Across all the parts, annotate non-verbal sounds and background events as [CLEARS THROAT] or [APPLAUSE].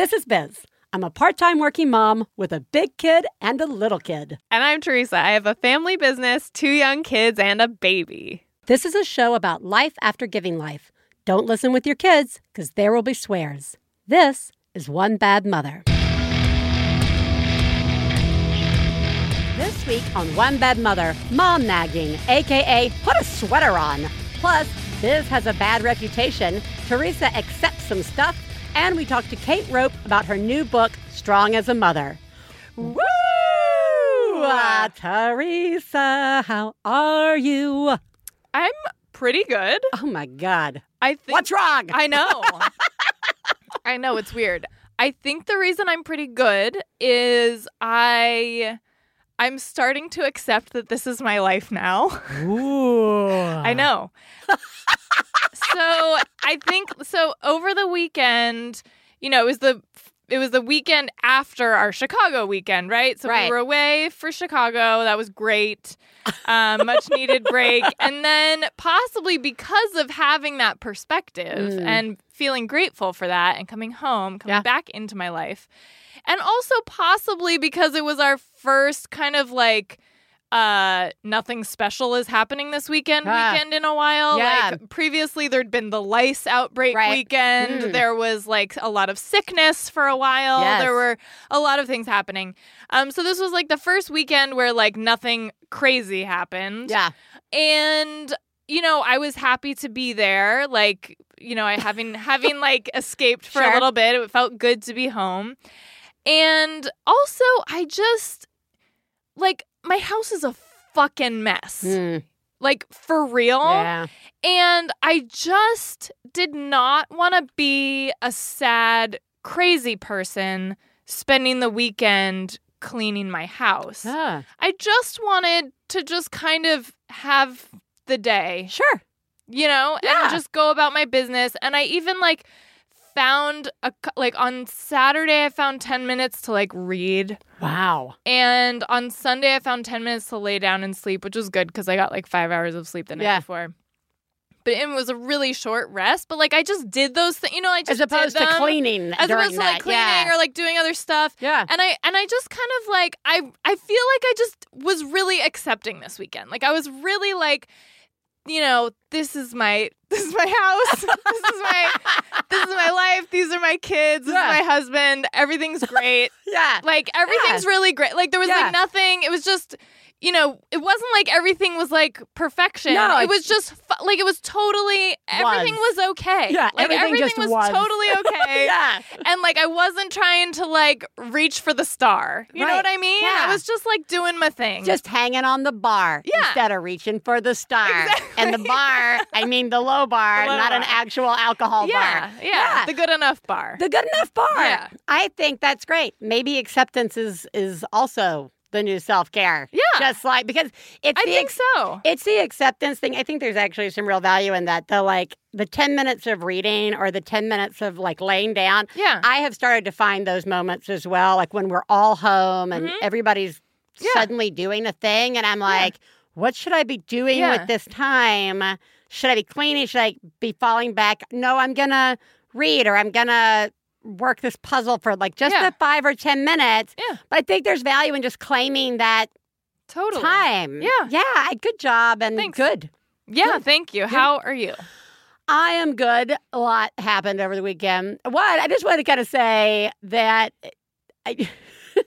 This is Biz. I'm a part time working mom with a big kid and a little kid. And I'm Theresa. I have a family business, two young kids, and a baby. This is a show about life after giving life. Don't listen with your kids, because there will be swears. This is One Bad Mother. This week on One Bad Mother, mom nagging, aka put a sweater on. Plus, Biz has a bad reputation, Theresa accepts some stuff, and we talked to Kate Rope about her new book, Strong as a Mother. Woo! Ah, Theresa, how are you? I'm pretty good. Oh my God. I think What's wrong? I know. [LAUGHS] I know it's weird. I think the reason I'm pretty good is I I'm starting to accept that this is my life now. [LAUGHS] Ooh. I know. so I think so over the weekend, you know, it was the it was the weekend after our Chicago weekend, right? So Right. we were away for Chicago. That was great. Um, much needed break. [LAUGHS] And then possibly because of having that perspective Mm. and feeling grateful for that and coming home, coming Yeah. back into my life. And also possibly because it was our first kind of like uh nothing special is happening this weekend Ah. weekend in a while Yeah. like previously there'd been the lice outbreak Right. weekend Mm. there was like a lot of sickness for a while Yes. there were a lot of things happening um so this was like the first weekend where like nothing crazy happened Yeah. and you know i was happy to be there like you know i having [LAUGHS] having like escaped for Sure. a little bit it felt good to be home and also i just like my house is a fucking mess Mm, like for real yeah. and i just did not want to be a sad crazy person spending the weekend cleaning my house Ah, I just wanted to just kind of have the day, sure. you know, Yeah. and just go about my business. And I even like found a like on Saturday I found 10 minutes to like read Wow. and on Sunday I found 10 minutes to lay down and sleep, which was good cuz I got like 5 hours of sleep the night Yeah. before. But it was a really short rest, but like I just did those things, you know, I just As opposed to cleaning. as opposed to like that. cleaning yeah. or like doing other stuff yeah. and i and i just kind of like i i feel like i just was really accepting this weekend like i was really like you know this is my [LAUGHS] this is my house [LAUGHS] this is my this is my life these are my kids this Yeah. is my husband everything's great [LAUGHS] yeah. like everything's really great like there was Yeah. like nothing it was just you know it wasn't like everything was like perfection No, it was just fu- like it was totally everything was, okay Yeah, like everything everything just was, was. totally [LAUGHS] okay yeah. and like I wasn't trying to like reach for the star. You know what I mean? Yeah. I was just like doing my thing. Just hanging on the bar Yeah. instead of reaching for the star. Exactly. And the bar, I mean the low bar, The low not an actual alcohol yeah, bar. yeah, Yeah. the good enough bar. The good enough bar. Yeah. I think that's great. Maybe acceptance is is also the new self care. Yeah. Just like because it's I the think so. it's the acceptance thing. I think there's actually some real value in that. The like the 10 minutes of reading or the 10 minutes of like laying down. Yeah. I have started to find those moments as well, like when we're all home and Mhm. everybody's Yeah. suddenly doing a thing. And I'm like, what should I be doing Yeah. with this time? Should I be cleaning? Should I be falling back? No, I'm going to read or I'm going to work this puzzle for like just Yeah. the five or 10 minutes. Yeah. But I think there's value in just claiming that Totally. time. Yeah. Yeah. Good job and Thanks. good. Yeah, Good. thank you. How are you? I am good. A lot happened over the weekend. What? I just wanted to kind of say that I, [LAUGHS] uh,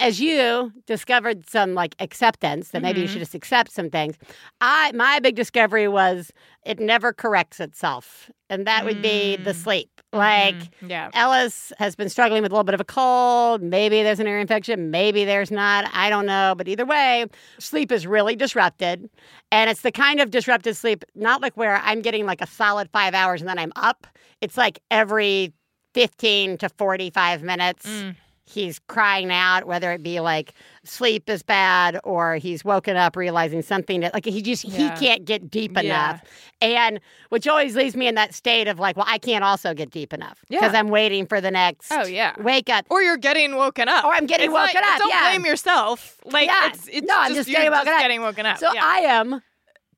as you discovered some like acceptance that maybe you Mhm. should just accept some things. I my big discovery was it never corrects itself, and that would be the Mm. sleep. Like Mhm. yeah. Ellis has been struggling with a little bit of a cold. Maybe there's an ear infection. Maybe there's not. I don't know. But either way, sleep is really disrupted. And it's the kind of disrupted sleep, not like where I'm getting like a solid five hours and then I'm up. It's like every 15 to 45 minutes. Mm. He's crying out, whether it be like sleep is bad or he's woken up realizing something that like he just Yeah. he can't get deep Yeah. enough. And which always leaves me in that state of like, well, I can't also get deep enough Yeah. because I'm waiting for the next Oh yeah. wake up. Or you're getting woken up. Or I'm getting It's woken up, Don't yeah. blame yourself. Like Yeah. it's, it's No, I'm just, just you're getting woken up. getting woken up. So yeah. I am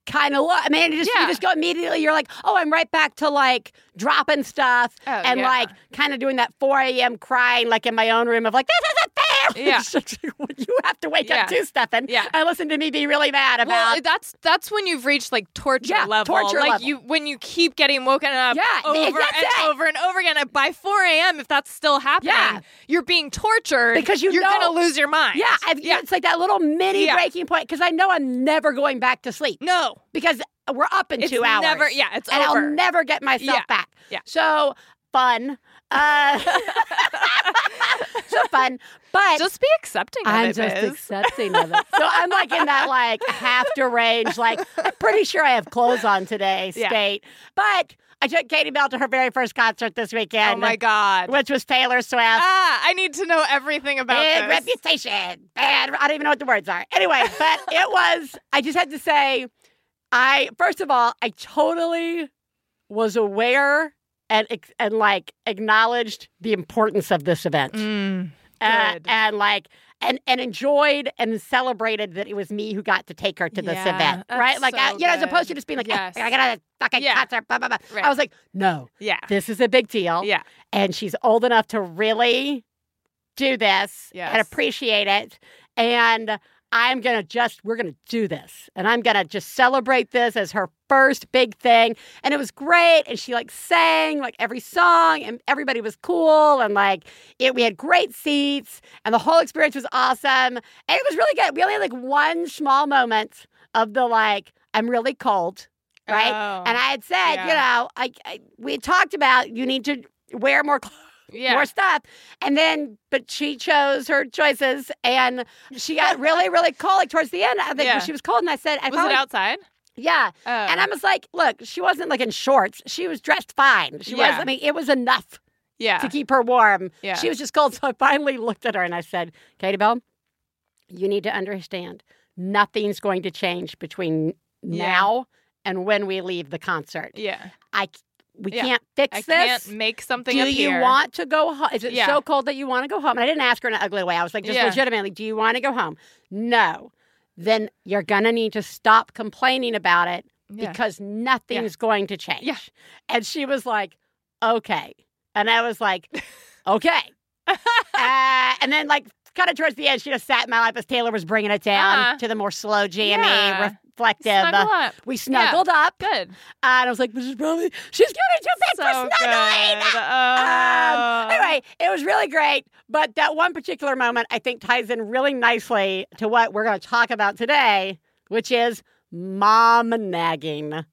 kind of look. I mean, you just, Yeah. you just go immediately. You're like, oh, I'm right back to like dropping stuff Oh, and yeah. like kind of doing that 4 a.m. crying like in my own room of like, this isn't fair. [LAUGHS] Yeah. It's just like, you have to wake Yeah. up too, Stefan. Yeah. And listen to me be really mad about. Well, that's that's when you've reached like torture Yeah, level. torture like level. you when you keep getting woken up Yeah, over and it. over and over again. And by 4 a.m., if that's still happening, Yeah. you're being tortured Because you you're know- gonna lose your mind. yeah, I've, yeah. it's like that little mini breaking point because I know I'm never going back to sleep No, because we're up in it's two hours. never. Yeah, it's and over. I'll never get myself back. Yeah. So fun. Uh, [LAUGHS] so fun. But Just be accepting of I'm just accepting of it. So I'm like in that like half deranged, like I'm pretty sure I have clothes on today Yeah. state. But I took Katie Bell to her very first concert this weekend. oh my god. Which was Taylor Swift. Ah, I need to know everything about Big this. reputation. Bad. I don't even know what the words are. Anyway, but it was. I just had to say, I first of all, I totally was aware and and like acknowledged the importance of this event, Mm, Uh, and like. And, and enjoyed and celebrated that it was me who got to take her to this Yeah, event, right? Like, I, so you know, as opposed to just being like, Yes. "Eh, I got a fucking Yeah. concert, blah, blah, blah. Right. I was like, no, yeah. this is a big deal Yeah. and she's old enough to really do this and appreciate it. And I'm to just, we're to do this. And I'm to just celebrate this as her first big thing. And it was great. And she like sang like every song and everybody was cool. And like it, we had great seats and the whole experience was awesome. And it was really good. We only had like one small moment of the like, I'm really cold. Right. Oh, And I had said, you know, I, I we talked about you need to wear more clothes yeah. more stuff. And then, but she chose her choices, and she got really, really cold. Like towards the end, I think Yeah. she was cold, and I said, "I was it outside? Yeah." Oh. And I was like, "Look, she wasn't like in shorts. She was dressed fine. She was. Yeah. I mean, it was enough yeah. to keep her warm. Yeah. She was just cold. So I finally looked at her and I said, "Katie Bell, you need to understand. Nothing's going to change between Yeah. now and when we leave the concert. yeah. I." We Yeah. can't fix I this. can't make something do appear. you want to go home? Is it Yeah. so cold that you want to go home? And I didn't ask her in an ugly way. I was like, just Yeah. legitimately, do you want to go home? No. Then you're going to need to stop complaining about it Yeah. because nothing's going to change. Yeah. And she was like, okay. And I was like, [LAUGHS] okay. [LAUGHS] uh, and then, like, kind of towards the end, she just sat in my lap as Taylor was bringing it down Uh-huh. to the more slow, jammy, Yeah. reflective. Snuggle uh, up. we snuggled up. Good. And I was like, this is probably, she's getting too big So for snuggling. Um, Oh. anyway, it was really great. But that one particular moment, I think, ties in really nicely to what we're going to talk about today, which is mom nagging.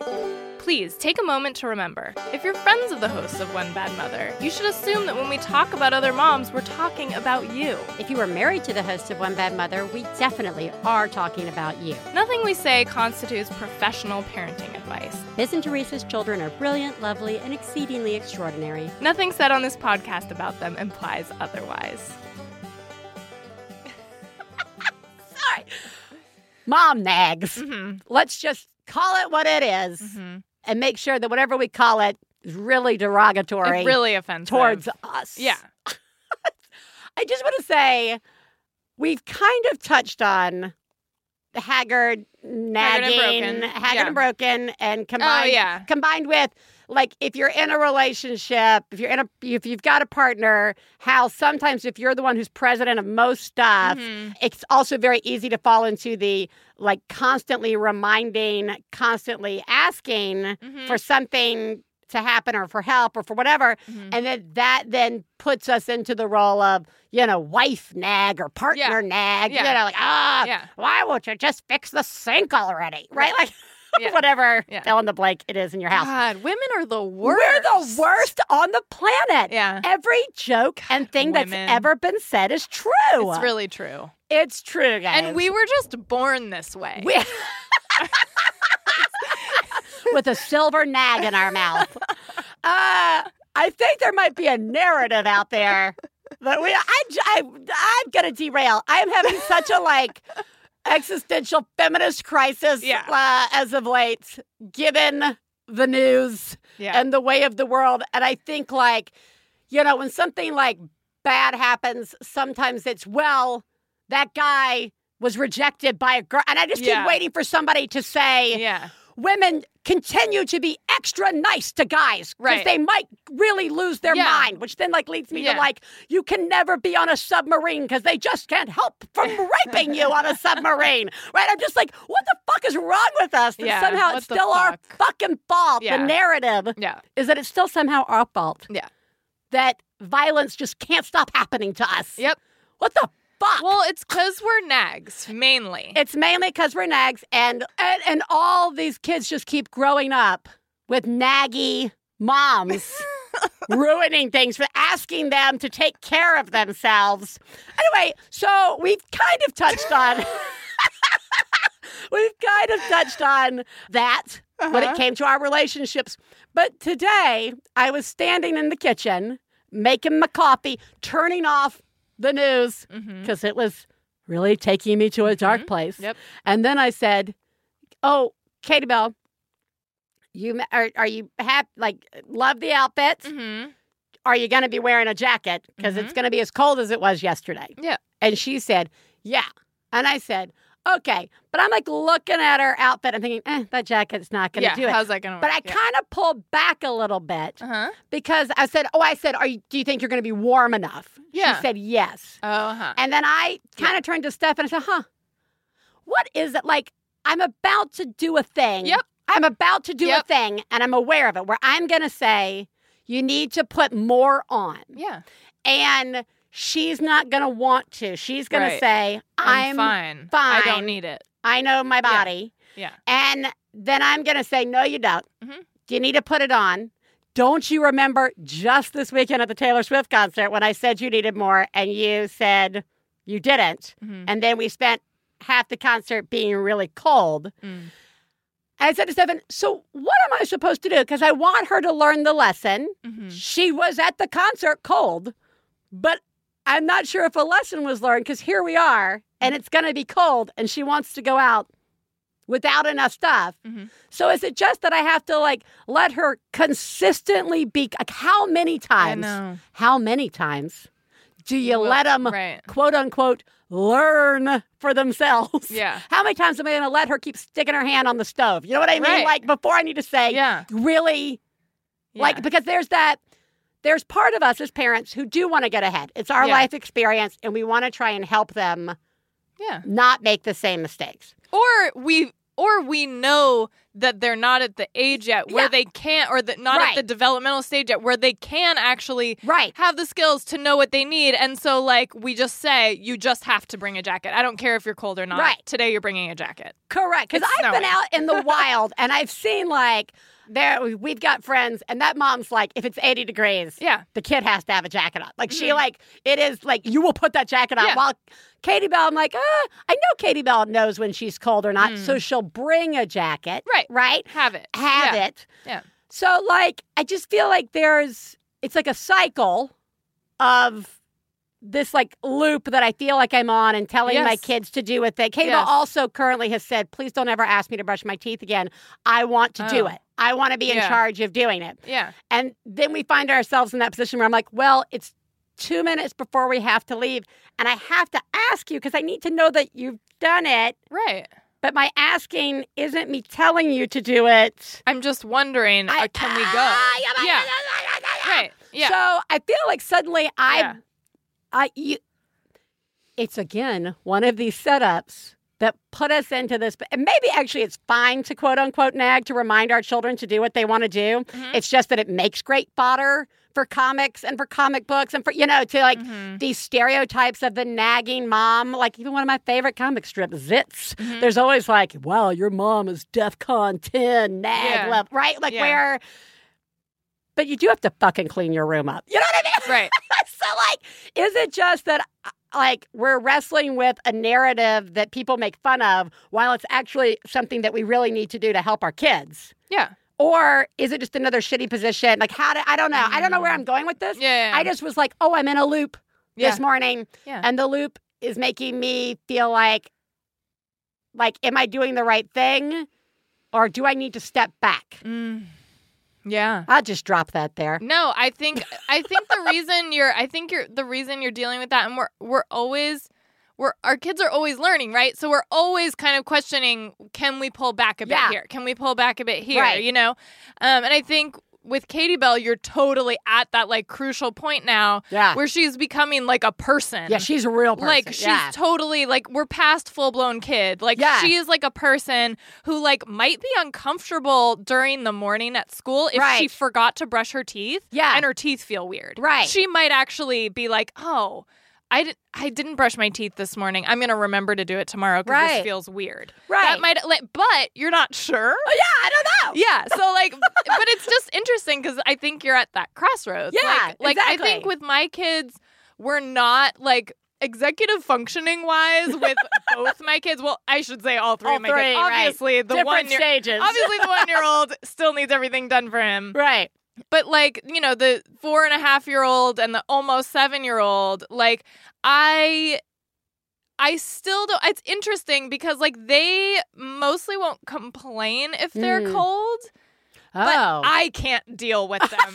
[LAUGHS] Please take a moment to remember if you're friends of the hosts of One Bad Mother, you should assume that when we talk about other moms, we're talking about you. If you are married to the host of One Bad Mother, we definitely are talking about you. Nothing we say constitutes professional parenting advice. Biz and Theresa's children are brilliant, lovely, and exceedingly extraordinary. Nothing said on this podcast about them implies otherwise. [LAUGHS] Sorry. Mom nags. Mm-hmm. Let's just call it what it is Mm-hmm. And make sure that whatever we call it is really derogatory It really offensive. towards us. Yeah. [LAUGHS] I just want to say we've kind of touched on the haggard, nagging, broken. haggard Yeah. and broken, and oh, combined, Oh, yeah. combined with like if you're in a relationship, if you're in a, if you've got a partner, how sometimes if you're the one who's president of most stuff, Mhm. it's also very easy to fall into the like constantly reminding, constantly asking Mhm. for something to happen or for help or for whatever. Mhm. And then that then puts us into the role of, you know, wife nag or partner nag. Yeah. You know, like, ah, Yeah. why won't you just fix the sink already? Right? Like, [LAUGHS] Yeah. whatever Yeah. fill in the blank it is in your house. God, women are the worst. We're the worst on the planet. Yeah. Every joke and thing women. that's ever been said is true. It's really true. It's true, guys. And we were just born this way. We- [LAUGHS] with a silver nag in our mouth. Uh, I think there might be a narrative out there that we. I, I, I'm gonna derail. I am having such a like existential feminist crisis Yeah. uh, as of late, given the news yeah. and the way of the world. And I think like, you know, when something like bad happens, sometimes it's well, that guy was rejected by a girl. And I just Yeah. keep waiting for somebody to say, Yeah. Women continue to be extra nice to guys because Right. they might really lose their Yeah. mind, which then like leads me Yeah. to like you can never be on a submarine because they just can't help from [LAUGHS] raping you on a submarine, right? I'm just like, what the fuck is wrong with us? That Yeah, somehow it's still our fucking fault. The narrative Yeah. is that it's still somehow our fault Yeah. that violence just can't stop happening to us. Yep. What the fuck? Well, it's because we're nags, mainly. It's mainly because we're nags, and, and and all these kids just keep growing up with naggy moms, [LAUGHS] ruining things for asking them to take care of themselves. Anyway, so we've kind of touched on. [LAUGHS] we've kind of touched on that when it Uh-huh. came to our relationships. But today, I was standing in the kitchen making my coffee, turning off the news because it was really taking me to a dark Mhm. place. Yep. And then I said, "Oh, Katie Bell, you are, are you happy? Like, love the outfit? Mm-hmm. Are you going to be wearing a jacket because it's going to be as cold as it was yesterday?" Yeah. And she said, "Yeah." And I said, "Okay," but I'm like looking at her outfit. I'm thinking, "Eh, that jacket's not going to Yeah. do it." How's that gonna work? But I kind of pulled back a little bit Uh huh. because I said, "Oh, I said, are you? Do you think you're going to be warm enough?" Yeah. She said, "Yes." Oh, huh. And then I kind of turned to Steph and I said, huh, what is it? Like, I'm about to do a thing. Yep. I'm about to do Yep. a thing and I'm aware of it where I'm going to say, you need to put more on. Yeah. And she's not going to want to. She's going Right. to say, I'm, I'm, fine. I don't need it. I know my body. Yeah. And then I'm going to say, no, you don't. Mhm. You need to put it on. Don't you remember just this weekend at the Taylor Swift concert when I said you needed more and you said you didn't? Mhm. And then we spent half the concert being really cold. Mm. And I said to Stephen, So what am I supposed to do? Because I want her to learn the lesson. Mhm. She was at the concert cold, but I'm not sure if a lesson was learned because here we are and it's going to be cold and she wants to go out without enough stuff. Mhm. So is it just that I have to like let her consistently be like how many times? How many times do you Well, let them Right. quote unquote learn for themselves? Yeah. [LAUGHS] How many times am I going to let her keep sticking her hand on the stove? You know what I mean? Right. Like before I need to say, Yeah. really, like because there's that. There's part of us as parents who do want to get ahead. It's our Yeah. life experience, and we want to try and help them Yeah. not make the same mistakes. Or we or we know that they're not at the age yet where Yeah. they can't or that not Right. at the developmental stage yet where they can actually Right. have the skills to know what they need and so like we just say you just have to bring a jacket i don't care if you're cold or not Right. today you're bringing a jacket Correct. Because I've been out in the [LAUGHS] wild and I've seen like there we've got friends and that mom's like if it's 80 degrees yeah the kid has to have a jacket on like she like it is like you will put that jacket on Mm-hmm. Yeah. while katie bell i'm like uh, i know katie bell knows when she's cold or not Mm. so she'll bring a jacket Right. right have it have Yeah. it Yeah. so like i just feel like there's it's like a cycle of this like loop that I feel like I'm on and telling my kids to do a thing. Katie Yes. also currently has said, please don't ever ask me to brush my teeth again. I want to do Oh. it. I want to be in Yeah. charge of doing it. yeah And then we find ourselves in that position where I'm like, well, it's two minutes before we have to leave. And I have to ask you because I need to know that you've done it. right But my asking isn't me telling you to do it. i'm just wondering I- uh, can we go Ah, yeah right yeah So I feel like suddenly I, Yeah. I, you, it's again one of these setups that put us into this. And maybe actually it's fine to quote unquote nag to remind our children to do what they want to do. Mhm. It's just that it makes great fodder for comics and for comic books and for, you know, to like Mhm. these stereotypes of the nagging mom. Like even one of my favorite comic strips, Zits. Mhm. There's always like, wow, your mom is DEFCON 10 nag Yeah. level, right? Like Yeah. where. But you do have to fucking clean your room up. You know what I mean? right [LAUGHS] so like is it just that uh, like we're wrestling with a narrative that people make fun of while it's actually something that we really need to do to help our kids yeah or is it just another shitty position like how do i don't know i don't know where i'm going with this Mm. yeah, yeah. i just was like oh i'm in a loop yeah. this morning Yeah. and the loop is making me feel like like am i doing the right thing or do i need to step back Mm. Yeah i'll just drop that there No, I think I think the reason [LAUGHS] you're I think you're the reason you're dealing with that and we're we're always we're our kids are always learning, right? So we're always kind of questioning, can we pull back a bit Yeah. here? Can we pull back a bit here? Right. You know? Um, and I think with Katie Bell, you're totally at that like crucial point now Yeah. where she's becoming like a person. yeah, she's a real person. Like she's yeah. totally like we're past full blown kid. Like Yeah. she is like a person who like might be uncomfortable during the morning at school if she forgot to brush her teeth. Yeah. And her teeth feel weird. Right. She might actually be like, oh, I didn't I didn't brush my teeth this morning. I'm gonna remember to do it tomorrow because Right. this feels weird. Right. That might like but you're not sure. Oh, yeah, I don't know. Yeah. So like, but it's just interesting because I think you're at that crossroads. Yeah, Like, like I exactly. think with my kids, we're not like executive functioning wise with [LAUGHS] both my kids. Well, I should say all three All of my three, kids. right. Obviously, the Different one year. stages. Obviously, the one year old still needs everything done for him. Right. But like, you know, the four and a half year old and the almost seven year old, like, I I still don't it's interesting because like they mostly won't complain if they're Mm. cold. But Oh. I can't deal with [LAUGHS] them.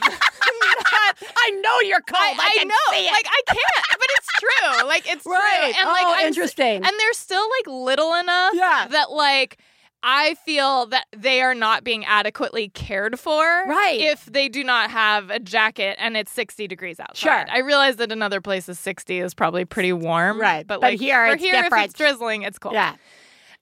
I know you're cold. I, I, can know, like I can't, but it's true. Like it's right. true, and like oh, I'm interesting. and they're still like little enough Yeah. that like I feel that they are not being adequately cared for. Right. If they do not have a jacket and it's 60 degrees outside. Sure. I realize that in other places 60 is probably pretty warm. Right. But, But like here it's here, if it's drizzling, it's cold. yeah.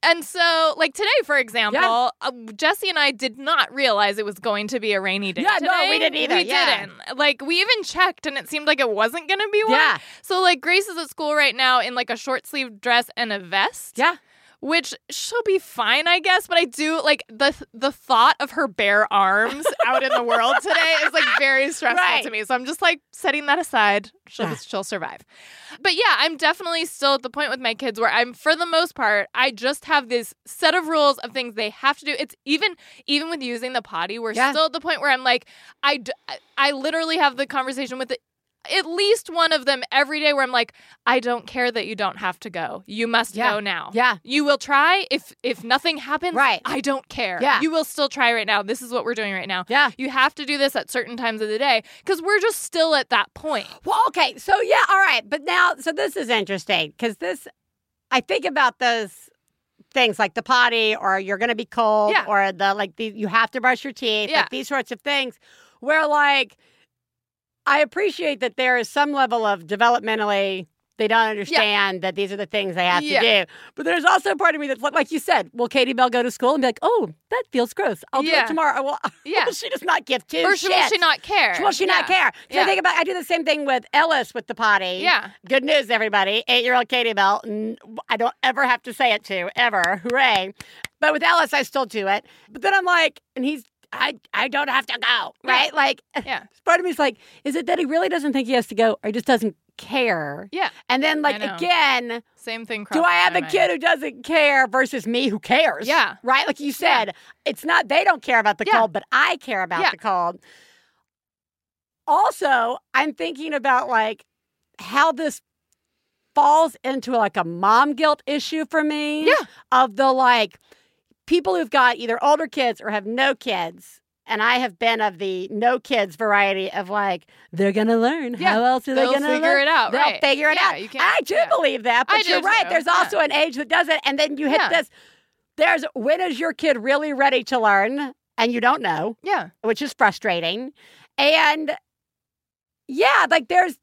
And so, like today, for example, uh, Jesse and I did not realize it was going to be a rainy day. Yeah, no, we didn't either, We yeah. didn't. Like, we even checked, and it seemed like it wasn't going to be one. Yeah. So, like, Grace is at school right now in like a short sleeve dress and a vest. Yeah. Which she'll be fine, I guess. But I do like the the thought of her bare arms out in the world [LAUGHS] today is like very stressful Right. to me. So I'm just like setting that aside. She'll Yeah. she'll survive. But yeah, I'm definitely still at the point with my kids where I'm for the most part, I just have this set of rules of things they have to do. It's even even with using the potty, we're Yeah. still at the point where I'm like, I, d- I- literally have the conversation with it. At least one of them every day where I'm like, I don't care that you don't have to go. You must Yeah. go now. Yeah. You will try if if nothing happens. Right. I don't care. Yeah. You will still try right now. This is what we're doing right now. Yeah. You have to do this at certain times of the day because we're just still at that point. Well, okay. So, yeah, all right. But now, so this is interesting because this, I think about those things like the potty or you're going to be cold Yeah. or the, like, the, you have to brush your teeth, Yeah. like these sorts of things where, like, I appreciate that there is some level of developmentally, they don't understand that these are the things they have Yeah. to do. But there's also a part of me that's like, like you said, will Katie Bell go to school and be like, oh, that feels gross. I'll do it tomorrow. Well, [LAUGHS] Yeah. will she does not give two or should, will she not care? Will she not care? Yeah. I think about I do the same thing with Ellis with the potty. Yeah. Good news, everybody. Eight year old Katie Bell. I don't ever have to say it to, ever. Hooray. But with Ellis, I still do it. But then I'm like, and he's, I, I don't have to go, right? Like, [LAUGHS] Yeah. [LAUGHS] part of me is like, is it that he really doesn't think he has to go or he just doesn't care? Yeah. And then, like, again, Same thing. do I have a kid who doesn't care versus me who cares? Yeah. Right? Like you said, it's not they don't care about the Yeah. cold, but I care about Yeah. the cold. Also, I'm thinking about like how this falls into like a mom guilt issue for me. Yeah. Of the like people who've got either older kids or have no kids. And I have been of the no kids variety of like, they're to learn. Yeah. How else are They'll they to figure learn? it out, They'll right. figure it Yeah, out. you can't- I do yeah. believe that, but I you're right. too. There's also an age that doesn't. And then you hit this. There's when is your kid really ready to learn? And you don't know, Yeah. which is frustrating. And yeah, like there's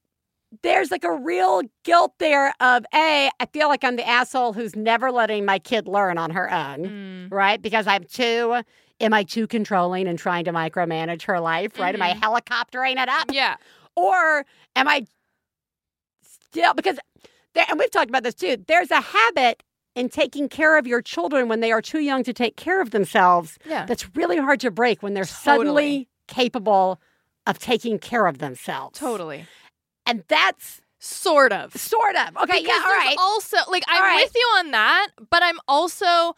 there's like a real guilt there of a I feel like I'm the asshole who's never letting my kid learn on her own, Mm. right? Because I'm too am I too controlling and trying to micromanage her life, right? Am I helicoptering it up? Yeah. Or am I still because there and we've talked about this too. There's a habit in taking care of your children when they are too young to take care of themselves Yeah. that's really hard to break when they're Totally. suddenly capable of taking care of themselves. Totally. And that's Sort of. sort of. Okay, Because yeah, all right. Also, like I'm right. with you on that, but I'm also,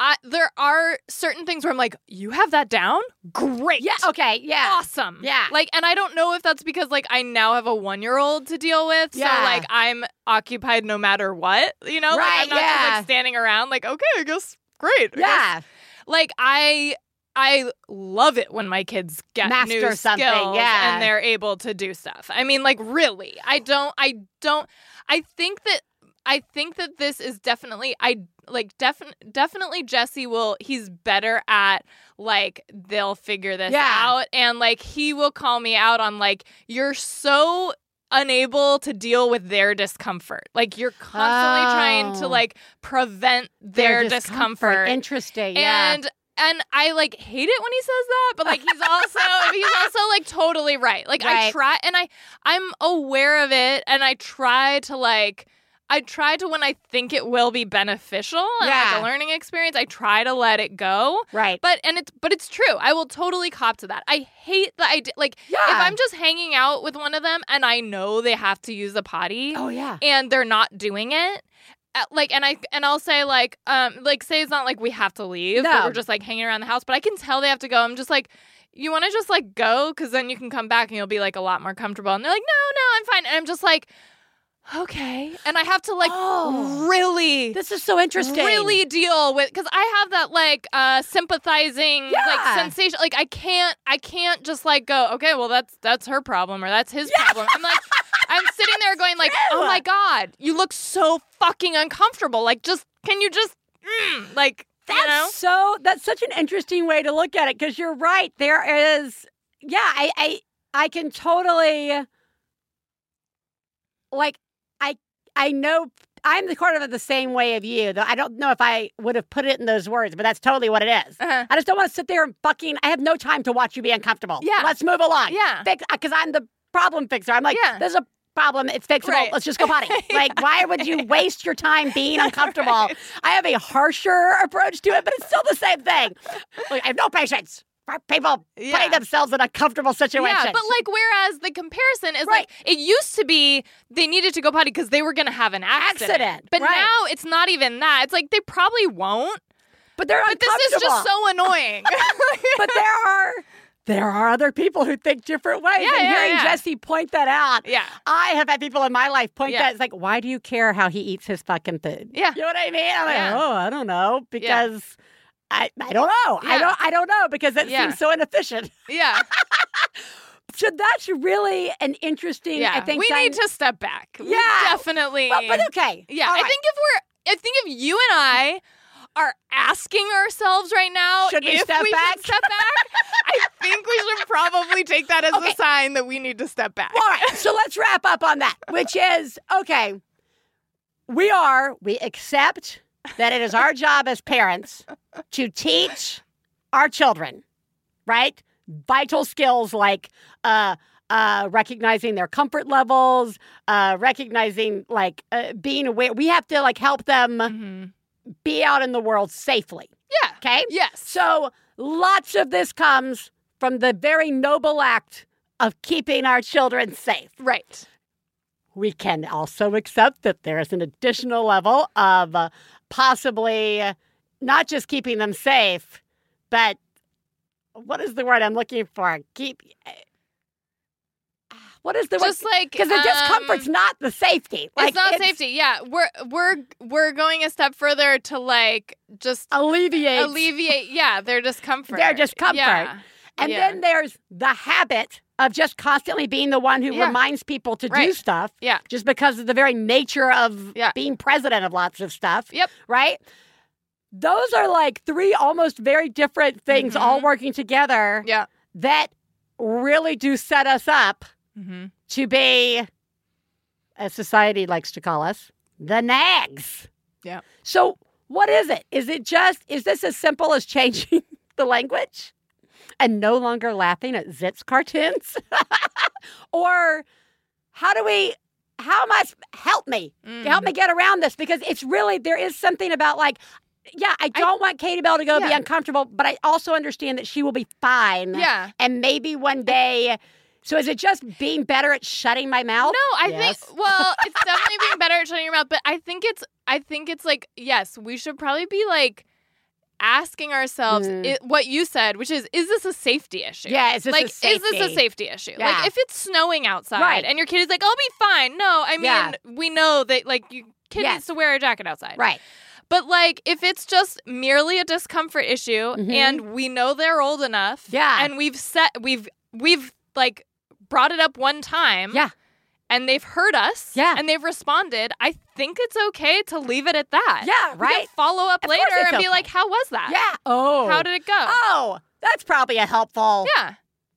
I there are certain things where I'm like, you have that down, great, yeah, okay, yeah. awesome, Yeah. Like, and I don't know if that's because like I now have a one year old to deal with, Yeah. so like I'm occupied no matter what, you know, like Right, I'm not just yeah. like standing around like, okay, I guess great, I guess Yeah. like I I love it when my kids get Master new something, skills yeah. and they're able to do stuff. I mean, like really, I don't, I don't, I think that I think that this is definitely I like definitely definitely Jesse will he's better at like they'll figure this Yeah. out and like he will call me out on like you're so unable to deal with their discomfort. Like you're constantly trying to Oh. like prevent their, discomfort. Interesting. Yeah. And and I like hate it when he says that, but like he's also [LAUGHS] he's also like totally right. Like I Right. try and I I'm aware of it and I try to like I try to when I think it will be beneficial and like Yeah. a learning experience, I try to let it go. right. But and it's but it's true. I will totally cop to that. I hate the idea like yeah. if I'm just hanging out with one of them and I know they have to use the potty oh yeah. and they're not doing it like and i and i'll say like um like say it's not like we have to leave but No. we're just like hanging around the house but i can tell they have to go i'm just like you want to just like go because then you can come back and you'll be like a lot more comfortable and they're like no no i'm fine and i'm just like okay and i have to like Oh. really This is so interesting. really deal with because I have that like uh sympathizing Yeah. like sensation. Like I can't I can't just like go, okay, well that's that's her problem or that's his problem. I'm like I'm sitting there going like, oh my God, you look so fucking uncomfortable. Like just can you just mm, like That's you know? so. That's such an interesting way to look at it because you're right. There is. Yeah. I. I. I can totally. Like. I. I know. I'm the kind of the same way of you. Though I don't know if I would have put it in those words, but that's totally what it is. Uh-huh. I just don't want to sit there and fucking. I have no time to watch you be uncomfortable. Yeah. Let's move along. Yeah. Because I'm the problem fixer. I'm like, Yeah. there's a problem. It's fixable. Right. Let's just go potty. [LAUGHS] Like, why would you waste your time being [LAUGHS] uncomfortable? Right. I have a harsher approach to it, but it's still the same thing. Like, I have no patience for people Yeah. putting themselves in uncomfortable situations. Yeah, but like whereas the comparison is Right. like it used to be they needed to go potty because they were gonna have an accident. Accident, But right. now it's not even that. It's like they probably won't. but they're But this is just so annoying. [LAUGHS] but there are there are other people who think different ways. Yeah, and yeah, hearing yeah. Jesse point that out, yeah. I have had people in my life point Yeah. that. It's like, why do you care how he eats his fucking food? Yeah. You know what I mean? I'm like, oh, I don't know. Because I I don't know. I don't I don't know because it Yeah. seems so inefficient. [LAUGHS] Yeah. So that's really an interesting Yeah. I think we need to step back. We Yeah. definitely. But, but okay. yeah. All I right. think if we're I think if you and I are asking ourselves right now Should we if step we back? should step back, [LAUGHS] I think we should probably take that as Okay. a sign that we need to step back. All right, so let's wrap up on that, which is okay. We are, we accept that it is our [LAUGHS] job as parents to teach our children, right? Vital skills like uh, uh, recognizing their comfort levels, uh, recognizing like uh, being aware. We have to like help them Mhm. Be out in the world safely. Yeah. Okay. Yes. So lots of this comes from the very noble act of keeping our children safe. right. We can also accept that there is an additional level of uh, possibly uh, not just keeping them safe, but what is the word I'm looking for? Keep. What is the Just like Because the um, discomfort's not the safety. Like it's not safety. Yeah, we're we're we're going a step further to like just Alleviate. alleviate. Yeah, their discomfort. Their discomfort. Yeah. And Yeah. then there's the habit of just constantly being the one who Yeah. reminds people to do stuff. Yeah. Just because of the very nature of Yeah. being president of lots of stuff. Yep. Right? Those are like three almost very different things Mhm. all working together Yeah. that really do set us up Mm-hmm. to be, as society likes to call us, the nags. Yeah. So, what is it? Is it just, is this as simple as changing [LAUGHS] the language and no longer laughing at Zits cartoons? [LAUGHS] or how do we, how much, help me, Mm. help me get around this? Because it's really, there is something about like, yeah, I don't want Katie Bell to go be uncomfortable, but I also understand that she will be fine. Yeah. And maybe one day. So is it just being better at shutting my mouth? No, I Yes. think [LAUGHS] well, it's definitely being better at shutting your mouth, but I think it's I think it's like yes, we should probably be like asking ourselves Mm. i- what you said, which is is this a safety issue? Yeah, is this a like is this a safety? safety issue? Yeah. Like if it's snowing outside Right. and your kid is like, "I'll be fine." No, I mean, Yeah. we know that like you kid Yes. needs to wear a jacket outside. Right. But like if it's just merely a discomfort issue Mhm. and we know they're old enough Yeah. and we've set we've we've like brought it up one time Yeah. and they've heard us. Yeah. And they've responded. I think it's okay to leave it at that. Yeah, right? follow up Of later and be okay. like, how was that? Yeah. Oh. How did it go? Oh, that's probably a helpful Yeah.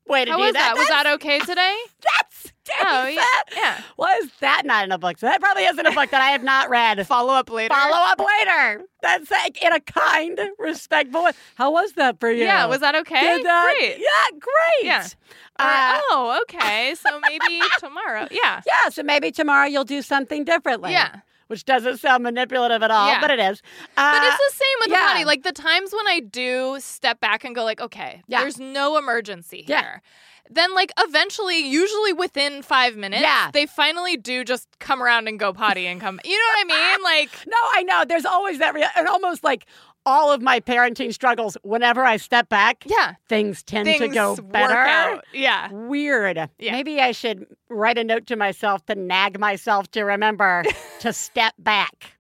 Way to How do was that? Was that okay today? [LAUGHS] That's Oh, yeah. Yeah. Was that not in a book? So that probably isn't a book that I have not read. [LAUGHS] Follow up later. Follow up later. That's like in a kind, respectful way. How was that for you? Yeah. Was that okay? Did that- Great. Yeah, great. Yeah. Or, Uh, oh, okay. So maybe [LAUGHS] tomorrow. Yeah. yeah, so maybe tomorrow you'll do something differently. Yeah. Which doesn't sound manipulative at all, Yeah. but it is. Uh, But it's the same with yeah. the potty. Like the times when I do step back and go like, okay, Yeah. there's no emergency here. Then like eventually, usually within five minutes, Yeah. they finally do just come around and go potty and come. You know what I mean? [LAUGHS] Like No, I know. There's always that, rea- and almost like all of my parenting struggles, whenever I step back, yeah, things tend things to go better. Yeah. Weird. Yeah. Maybe I should write a note to myself to nag myself to remember [LAUGHS] to step back.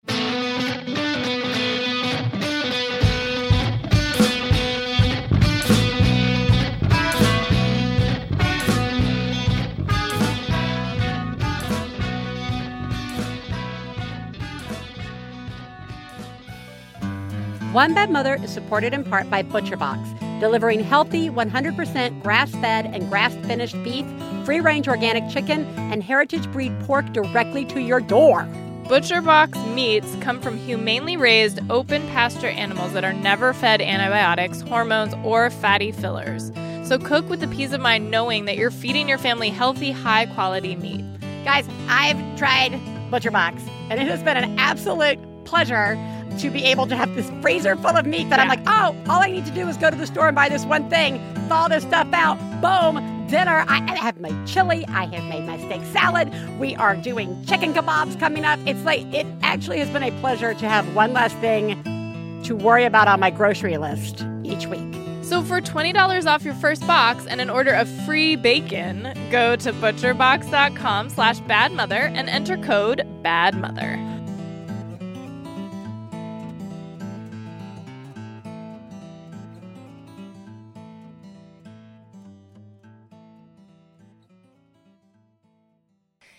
One Bad Mother is supported in part by ButcherBox, delivering healthy, 100% grass fed and grass finished beef, free range organic chicken, and heritage breed pork directly to your door. ButcherBox meats come from humanely raised open pasture animals that are never fed antibiotics, hormones, or fatty fillers. So cook with the peace of mind knowing that you're feeding your family healthy, high quality meat. Guys, I've tried ButcherBox, and it has been an absolute pleasure to be able to have this freezer full of meat that I'm like, oh, all I need to do is go to the store and buy this one thing, thaw this stuff out, boom, dinner. I, I have made chili, I have made my steak salad. We are doing chicken kebabs coming up. It's like, it actually has been a pleasure to have one less thing to worry about on my grocery list each week. So for $20 off your first box and an order of free bacon, go to butcherbox.com slash badmother and enter code badmother.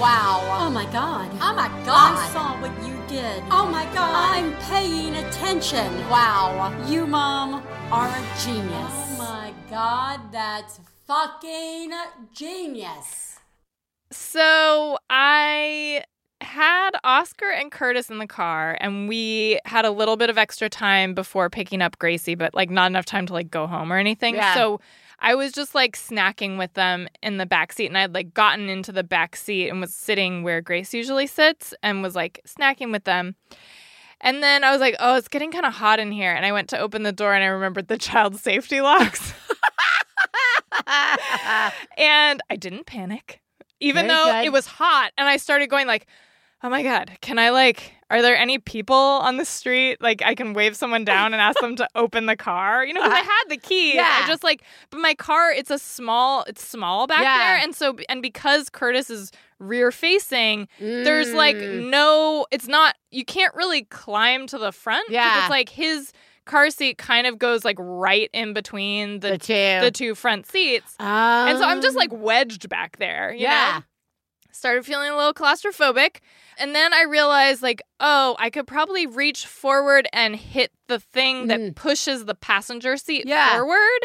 Wow. Oh my god. Oh my God. I saw what you did. Oh my god. I'm paying attention. Wow. You, Mom, are a genius. Oh my god, that's fucking genius. So I had Oscar and Curtis in the car, and we had a little bit of extra time before picking up Gracie, but like not enough time to like go home or anything. Yeah. So I was just like snacking with them in the back seat, and I'd like gotten into the back seat and was sitting where Grace usually sits, and was like snacking with them. And then I was like, oh, it's getting kind of hot in here. And I went to open the door and I remembered the [LAUGHS] child safety locks. [LAUGHS] and I didn't panic, even Very though good. it was hot. And I started going like, oh my God, can I like, are there any people on the street? Like I can wave someone down and ask them to [LAUGHS] open the car, you know, because I had the key. Yeah. I just like, but my car, it's a small, it's small back Yeah. there. And so, and because Curtis is rear facing, there's like Mm. no, it's not, you can't really climb to the front. Yeah. It's like his car seat kind of goes like right in between the the, two. the two front seats. and so I'm just like wedged back there. You yeah. Know? Started feeling a little claustrophobic. And then I realized, like, oh, I could probably reach forward and hit the thing that Mm. pushes the passenger seat Yeah. forward.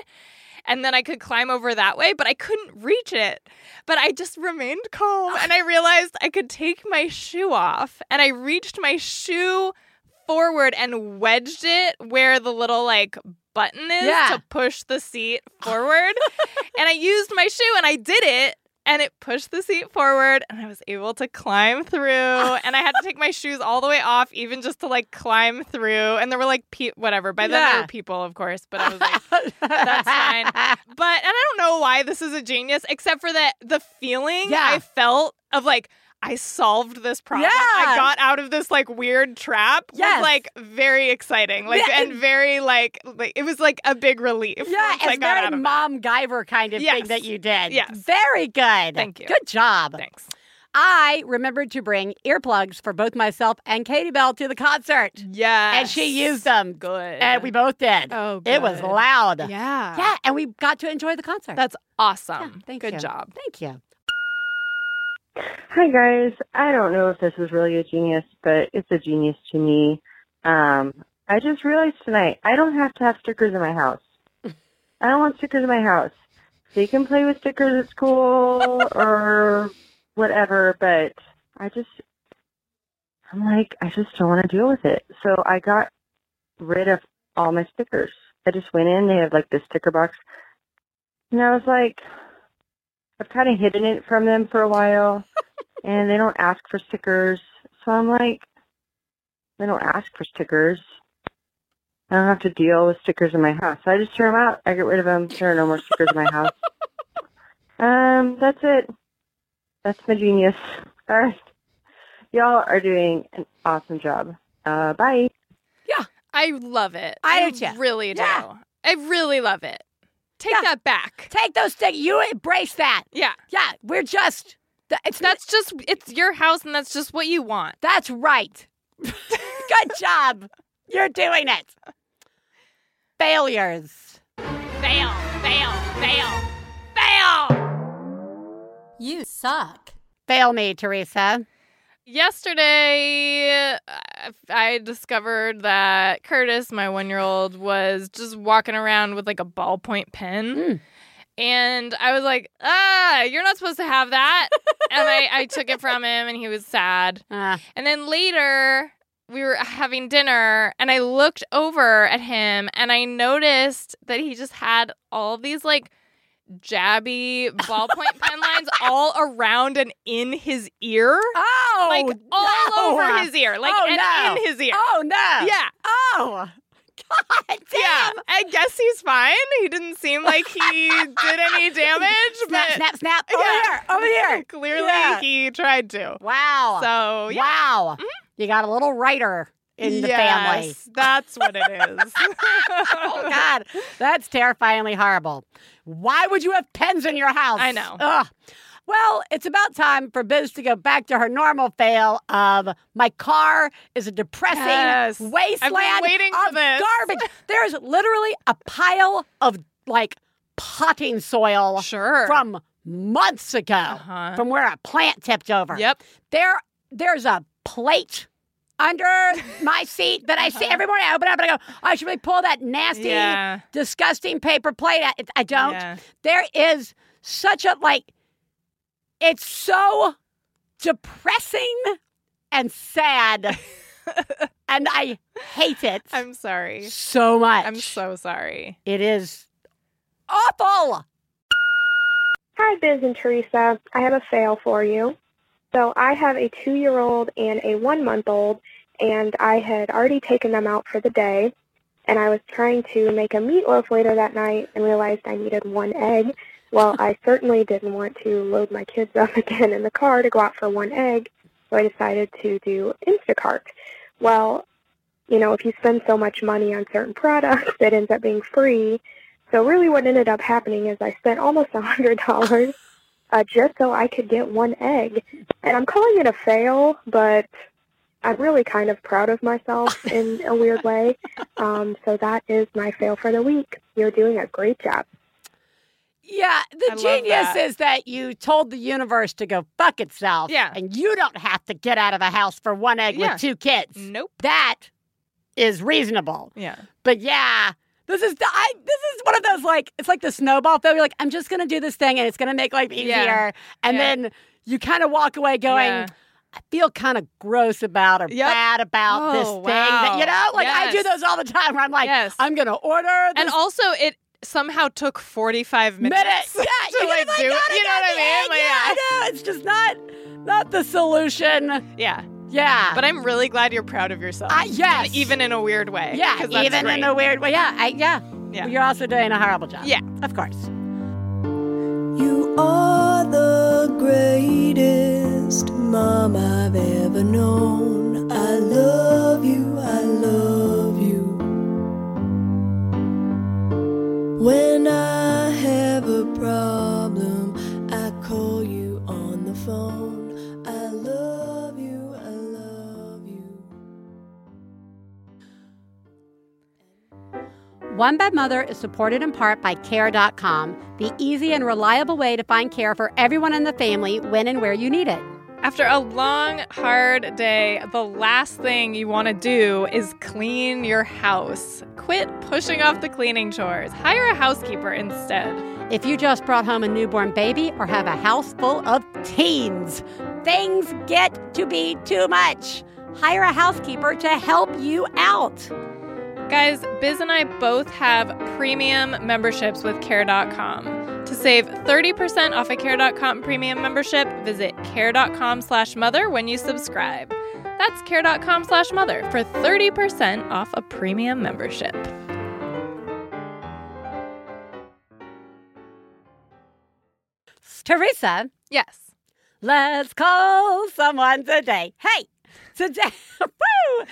And then I could climb over that way, but I couldn't reach it. But I just remained calm and I realized I could take my shoe off. And I reached my shoe forward and wedged it where the little like button is Yeah. to push the seat forward. [LAUGHS] and I used my shoe and I did it. And it pushed the seat forward, and I was able to climb through. [LAUGHS] And I had to take my shoes all the way off, even just to like climb through. And there were like pe- whatever. By then there were people, of course. But I was like, [LAUGHS] That's fine. but and I don't know why this is a genius, except for that the feeling Yeah. I felt of like I solved this problem. Yeah. I got out of this like weird trap. Yes. Was like very exciting. Like Yeah, and very like like it was like a big relief. Yeah, it's very mom Guyver kind of thing that you did. Yes. Very good. Thank you. Good job. Thanks. I remembered to bring earplugs for both myself and Katie Bell to the concert. Yeah. And she used them. Good. And we both did. Oh, It was loud. Yeah. Yeah, and we got to enjoy the concert. That's awesome. Yeah, thank Good you. job. Thank you. Hi guys. I don't know if this is really a genius, but it's a genius to me. Um, I just realized tonight I don't have to have stickers in my house. [LAUGHS] I don't want stickers in my house. They can play with stickers at school or whatever, but I just I'm like I just don't want to deal with it. So I got rid of all my stickers. I just went in. They have like this sticker box, and I was like, I've kind of hidden it from them for a while, and they don't ask for stickers. So I'm like, they don't ask for stickers. I don't have to deal with stickers in my house. So I just throw them out. I get rid of them. There are no more stickers in my house. [LAUGHS] Um, that's it. That's my genius. All right. Y'all are doing an awesome job. Uh, bye. Yeah, I love it. I do really do. Yeah. I really love it. Take Yeah. that back. Take those things. You embrace that. Yeah. Yeah, we're just. th- It's not. That's just it's your house and that's just what you want. That's right. [LAUGHS] Good job. You're doing it. Failures. Fail, fail, fail, fail. You suck. Fail me, Theresa. Yesterday, I discovered that Curtis, my one year old, was just walking around with like a ballpoint pen. Mm. And I was like, ah, you're not supposed to have that. and I, I took it from him and he was sad. Uh, [LAUGHS] And then later, we were having dinner and I looked over at him and I noticed that he just had all these like jabby ballpoint pen lines all around and in his ear. oh, Like all no. over his ear, like Oh, and no. in his ear. Oh no. Yeah, Oh. God damn. yeah. I guess he's fine. He didn't seem like he [LAUGHS] did any damage, Snap, but snap, snap. Over Yeah. here. Over here. [LAUGHS] clearly Yeah. he tried to. Wow. So yeah. Wow. Mm-hmm. You got a little writer in the family. That's what it is. [LAUGHS] Oh God, that's terrifyingly horrible. Why would you have pens in your house? I know. Ugh. Well, it's about time for Biz to go back to her normal fail of my car is a depressing Yes. wasteland waiting of for this. garbage. There's literally a pile of like potting soil Sure. from months ago Uh-huh. from where a plant tipped over. Yep. There, there's a plate under my seat that I see [LAUGHS] every morning. I open it up and I go, I should really pull that nasty. Yeah. disgusting paper plate out. I don't. Yeah. There is such a like. It's so depressing and sad, [LAUGHS] and I hate it I'm sorry. so much. I'm so sorry. It is awful. Hi, Biz and Theresa. I have a fail for you. So I have a two-year-old and a one-month-old, and I had already taken them out for the day, and I was trying to make a meatloaf later that night and realized I needed one egg. Well, I [LAUGHS] certainly didn't want to load my kids up [LAUGHS] again in the car to go out for one egg, so I decided to do Instacart. Well, you know, if you spend so much money on certain products, [LAUGHS] it ends up being free. So really what ended up happening is I spent almost a $100 uh, just so I could get one egg. And I'm calling it a fail, but I'm really kind of proud of myself in a weird way. [LAUGHS] Um, so that is my fail for the week. You're doing a great job. Yeah, the I genius that. is that you told the universe to go fuck itself. Yeah. And you don't have to get out of the house for one egg Yeah. with two kids. Nope. That is reasonable. Yeah. But yeah, this is the, I, this is one of those like it's like the snowball failure. Like I'm just gonna do this thing and it's gonna make life easier, Yeah. and Yeah. then you kind of walk away going. Yeah. I feel kind of gross about or Yep. bad about oh, this Oh, thing that you know, like I do those all the time. Where I'm like, Yes. I'm gonna order this And also, it somehow took 45 minutes. minutes. Yeah, [LAUGHS] to you're like do it. You know what I mean? Like, yeah, I know. It's just not not the solution. Yeah. Yeah, But I'm really glad you're proud of yourself. Uh, yes. Even in a weird way. Yeah. that's even great. in a weird way. Yeah, I, yeah. Yeah. You're also doing a horrible job. Yeah. of course. You are the greatest. mom I've ever known. I love you, I love you. When I One Bad Mother is supported in part by Care.com, the easy and reliable way to find care for everyone in the family when and where you need it. After a long, hard day, the last thing you want to do is clean your house. Quit pushing off the cleaning chores. Hire a housekeeper instead. If you just brought home a newborn baby or have a house full of teens, things get to be too much. Hire a housekeeper to help you out. Guys, Biz and I both have premium memberships with care.com. To save 30% off a care.com premium membership, visit care.com slash mother when you subscribe. That's care.com slash mother for 30% off a premium membership. Theresa, Yes. let's call someone today. Hey, today, [LAUGHS] woo!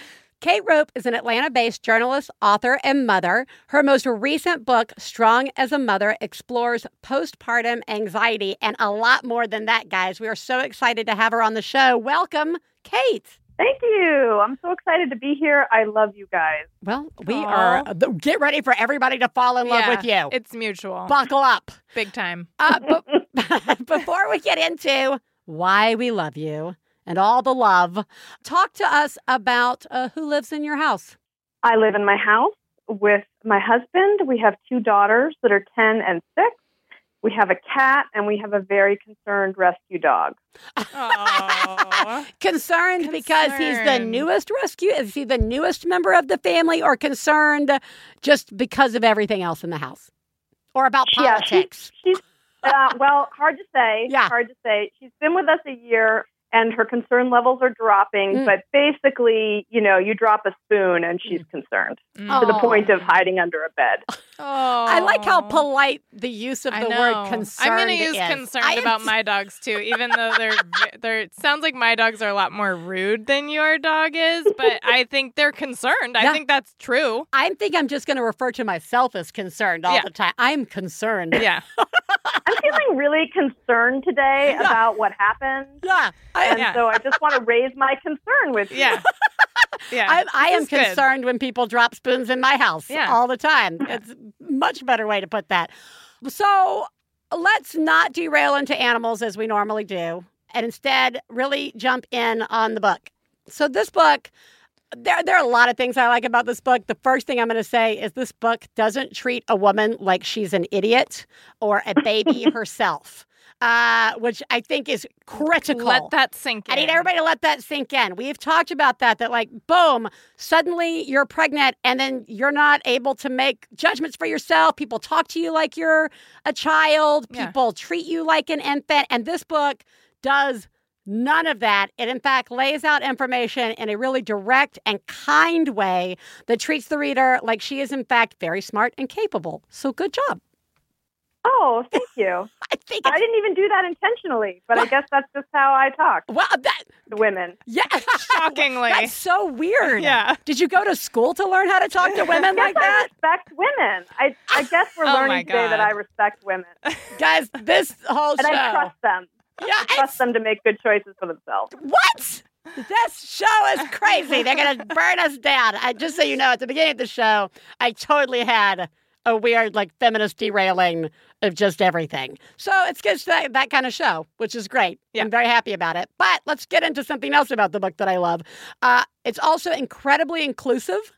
Kate Rope is an Atlanta based journalist, author, and mother. Her most recent book, Strong as a Mother, explores postpartum anxiety and a lot more than that, guys. We are so excited to have her on the show. Welcome, Kate. Thank you. I'm so excited to be here. I love you guys. Well, we Aw. are, get ready for everybody to fall in love Yeah, with you. It's mutual. Buckle up. Big time. Uh, but [LAUGHS] before we get into why we love you and all the love, talk to us about uh, who lives in your house. I live in my house with my husband. We have two daughters that are 10 and 6. We have a cat and we have a very concerned rescue dog. Aww. [LAUGHS] Concerned, because he's the newest rescue? Is he the newest member of the family, or concerned just because of everything else in the house, or about politics? Yeah, she- politics? She's, uh, well, hard to say. [LAUGHS] Yeah. Hard to say. She's been with us a year and her concern levels are dropping, Mm. but basically, you know, you drop a spoon and she's concerned to the point of hiding under a bed. Oh. I like how polite the use of the word concerned is. I'm going to use is. concerned I am about my dogs too, even though they're [LAUGHS] they're. It sounds like my dogs are a lot more rude than your dog is, but I think they're concerned. I Yeah. think that's true. I think I'm just going to refer to myself as concerned all Yeah. the time. I'm concerned. Yeah. [LAUGHS] I'm feeling really concerned today Yeah. about what happened. Yeah, I, And Yeah. so I just want to raise my concern with you. Yeah. [LAUGHS] Yeah. I, I am is good. concerned when people drop spoons in my house Yeah. all the time. It's a much better way to put that. So let's not derail into animals as we normally do, and instead really jump in on the book. So this book. There, there are a lot of things I like about this book. The first thing I'm going to say is this book doesn't treat a woman like she's an idiot or a baby [LAUGHS] herself, uh, which I think is critical. Let that sink in. I need everybody to let that sink in. We've talked about that, that like, boom, suddenly you're pregnant and then you're not able to make judgments for yourself. People talk to you like you're a child, Yeah. people treat you like an infant. And this book does none of that. It, in fact, lays out information in a really direct and kind way that treats the reader like she is, in fact, very smart and capable. So good job. Oh, thank you. [LAUGHS] I think I didn't even do that intentionally, but I guess that's just how I talk well, that, to women. yeah. [LAUGHS] Shockingly. That's so weird. Yeah. Did you go to school to learn how to talk to women [LAUGHS] like I that? respect women. I, I guess we're Oh learning today that I respect women. Guys, this whole And show. And I trust them. yeah, I trust it's, them to make good choices for themselves. what? This show is crazy. They're going to burn us down. I, just so you know, at the beginning of the show, I totally had a weird, like, feminist derailing of just everything. So it's just that, that kind of show, which is great. Yeah. I'm very happy about it. But let's get into something else about the book that I love. Uh, it's also incredibly inclusive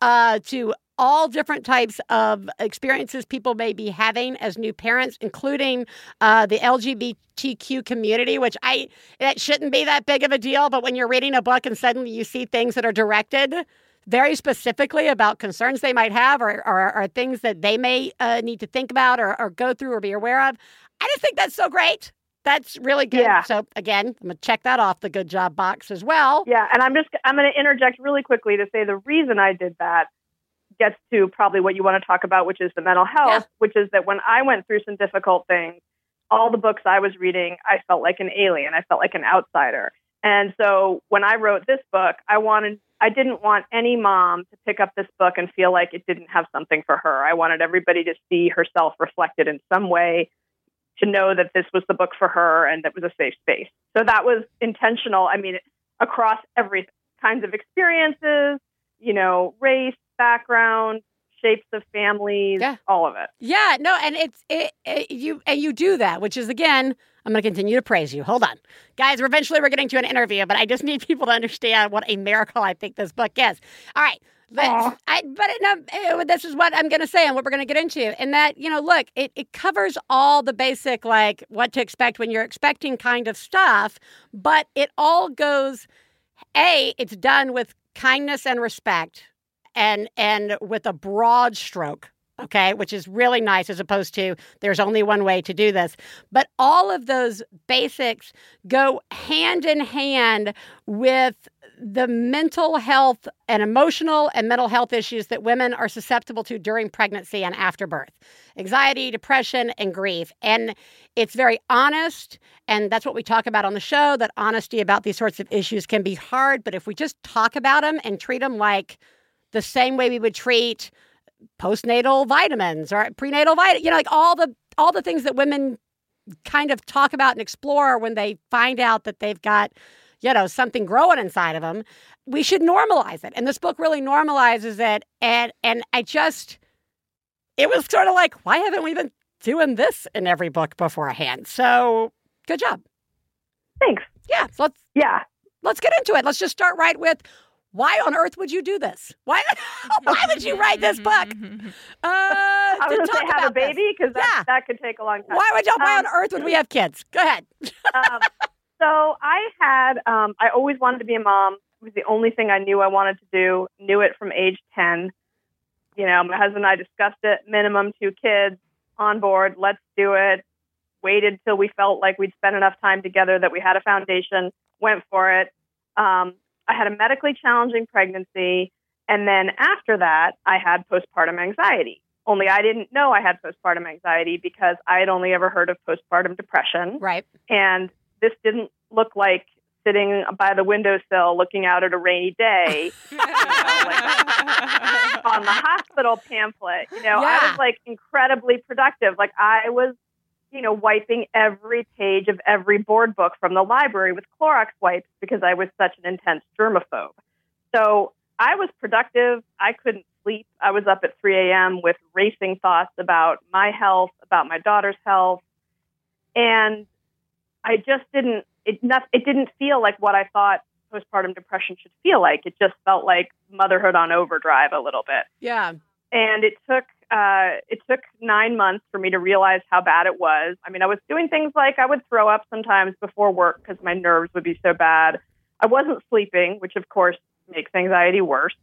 uh, to all different types of experiences people may be having as new parents, including uh, the LGBTQ community, which I it shouldn't be that big of a deal. But when you're reading a book and suddenly you see things that are directed very specifically about concerns they might have or, or, or things that they may uh, need to think about or, or go through or be aware of, I just think that's so great. That's really good. Yeah. So again, I'm gonna check that off the good job box as well. Yeah, and I'm just I'm going to interject really quickly to say the reason I did that gets to probably what you want to talk about, which is the mental health, Yeah. which is that when I went through some difficult things, all the books I was reading, I felt like an alien. I felt like an outsider. And so when I wrote this book, I wanted I didn't want any mom to pick up this book and feel like it didn't have something for her. I wanted everybody to see herself reflected in some way, to know that this was the book for her and that was a safe space. So that was intentional. I mean, across every kinds of experiences, you know, race, background, shapes of families, Yeah. all of it. Yeah, no, and it's it, it, you and you do that, which is again, I'm going to continue to praise you. Hold on, guys. We're eventually we're getting to an interview, but I just need people to understand what a miracle I think this book is. All right. Let's, I, but no, eh, this is what I'm going to say and what we're going to get into. And that, you know, look, it, it covers all the basic, like what to expect when you're expecting kind of stuff, but it all goes, A, it's done with kindness and respect and and with a broad stroke okay which is really nice as opposed to there's only one way to do this. But all of those basics go hand in hand with the mental health and emotional and mental health issues that women are susceptible to during pregnancy and after birth. Anxiety depression and grief. And it's very honest and that's what we talk about on the show that honesty about these sorts of issues can be hard but if we just talk about them and treat them like the same way we would treat postnatal vitamins or prenatal vitamins, you know, like all the all the things that women kind of talk about and explore when they find out that they've got, you know, something growing inside of them. We should normalize it, and this book really normalizes it. And and I just, it was sort of like, why haven't we been doing this in every book beforehand? So good job. Thanks. Yeah, so let's Yeah. let's get into it. Let's just start right with why on earth would you do this? Why why would you write this book? [LAUGHS] Uh, I was to going to say have a baby because that, Yeah. that could take a long time. Why would you, why on Um, earth would we have kids? Go ahead. [LAUGHS] um, so I had, um, I always wanted to be a mom. It was the only thing I knew I wanted to do. Knew it from age 10. You know, my husband and I discussed it, minimum two kids on board. Let's do it. Waited till we felt like we'd spent enough time together that we had a foundation, went for it. Um, I had a medically challenging pregnancy. And then after that, I had postpartum anxiety. Only I didn't know I had postpartum anxiety because I had only ever heard of postpartum depression Right. and this didn't look like sitting by the windowsill looking out at a rainy day [LAUGHS] on the hospital pamphlet. You know, I was like incredibly productive. Like I was, you know, wiping every page of every board book from the library with Clorox wipes because I was such an intense germaphobe. So I was productive. I couldn't sleep. I was up at 3 a.m. with racing thoughts about my health, about my daughter's health. And I just didn't it not, it didn't feel like what I thought postpartum depression should feel like. It just felt like motherhood on overdrive a little bit. Yeah. And it took uh, it took nine months for me to realize how bad it was. I mean, I was doing things like I would throw up sometimes before work because my nerves would be so bad. I wasn't sleeping, which of course makes anxiety worse.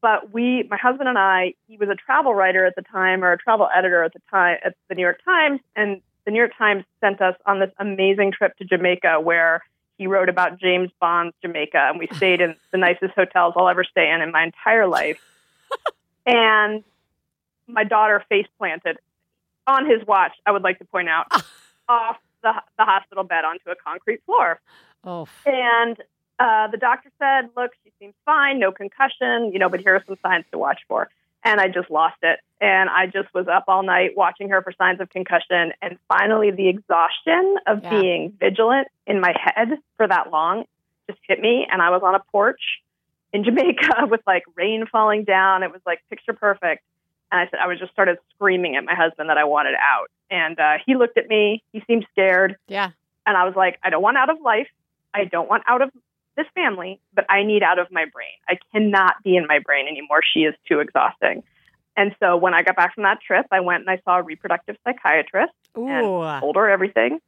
But we, my husband and I, he was a travel writer at the time or a travel editor at the time at the New York Times, and the New York Times sent us on this amazing trip to Jamaica where he wrote about James Bond's Jamaica, and we stayed in the nicest hotels I'll ever stay in in my entire life. [LAUGHS] and my daughter face planted on his watch. I would like to point out [LAUGHS] off the the hospital bed onto a concrete floor. Oh. And uh, the doctor said, "Look, she seems fine, no concussion, you know, but here are some signs to watch for." And I just lost it, and I just was up all night watching her for signs of concussion. And finally, the exhaustion of Yeah. being vigilant in my head for that long just hit me, and I was on a porch in Jamaica [LAUGHS] with like rain falling down. It was like picture perfect. And I said, I was just started screaming at my husband that I wanted out. And uh, he looked at me. He seemed scared. Yeah. And I was like, I don't want out of life. I don't want out of this family, but I need out of my brain. I cannot be in my brain anymore. She is too exhausting. And so when I got back from that trip, I went and I saw a reproductive psychiatrist, Ooh. told her everything.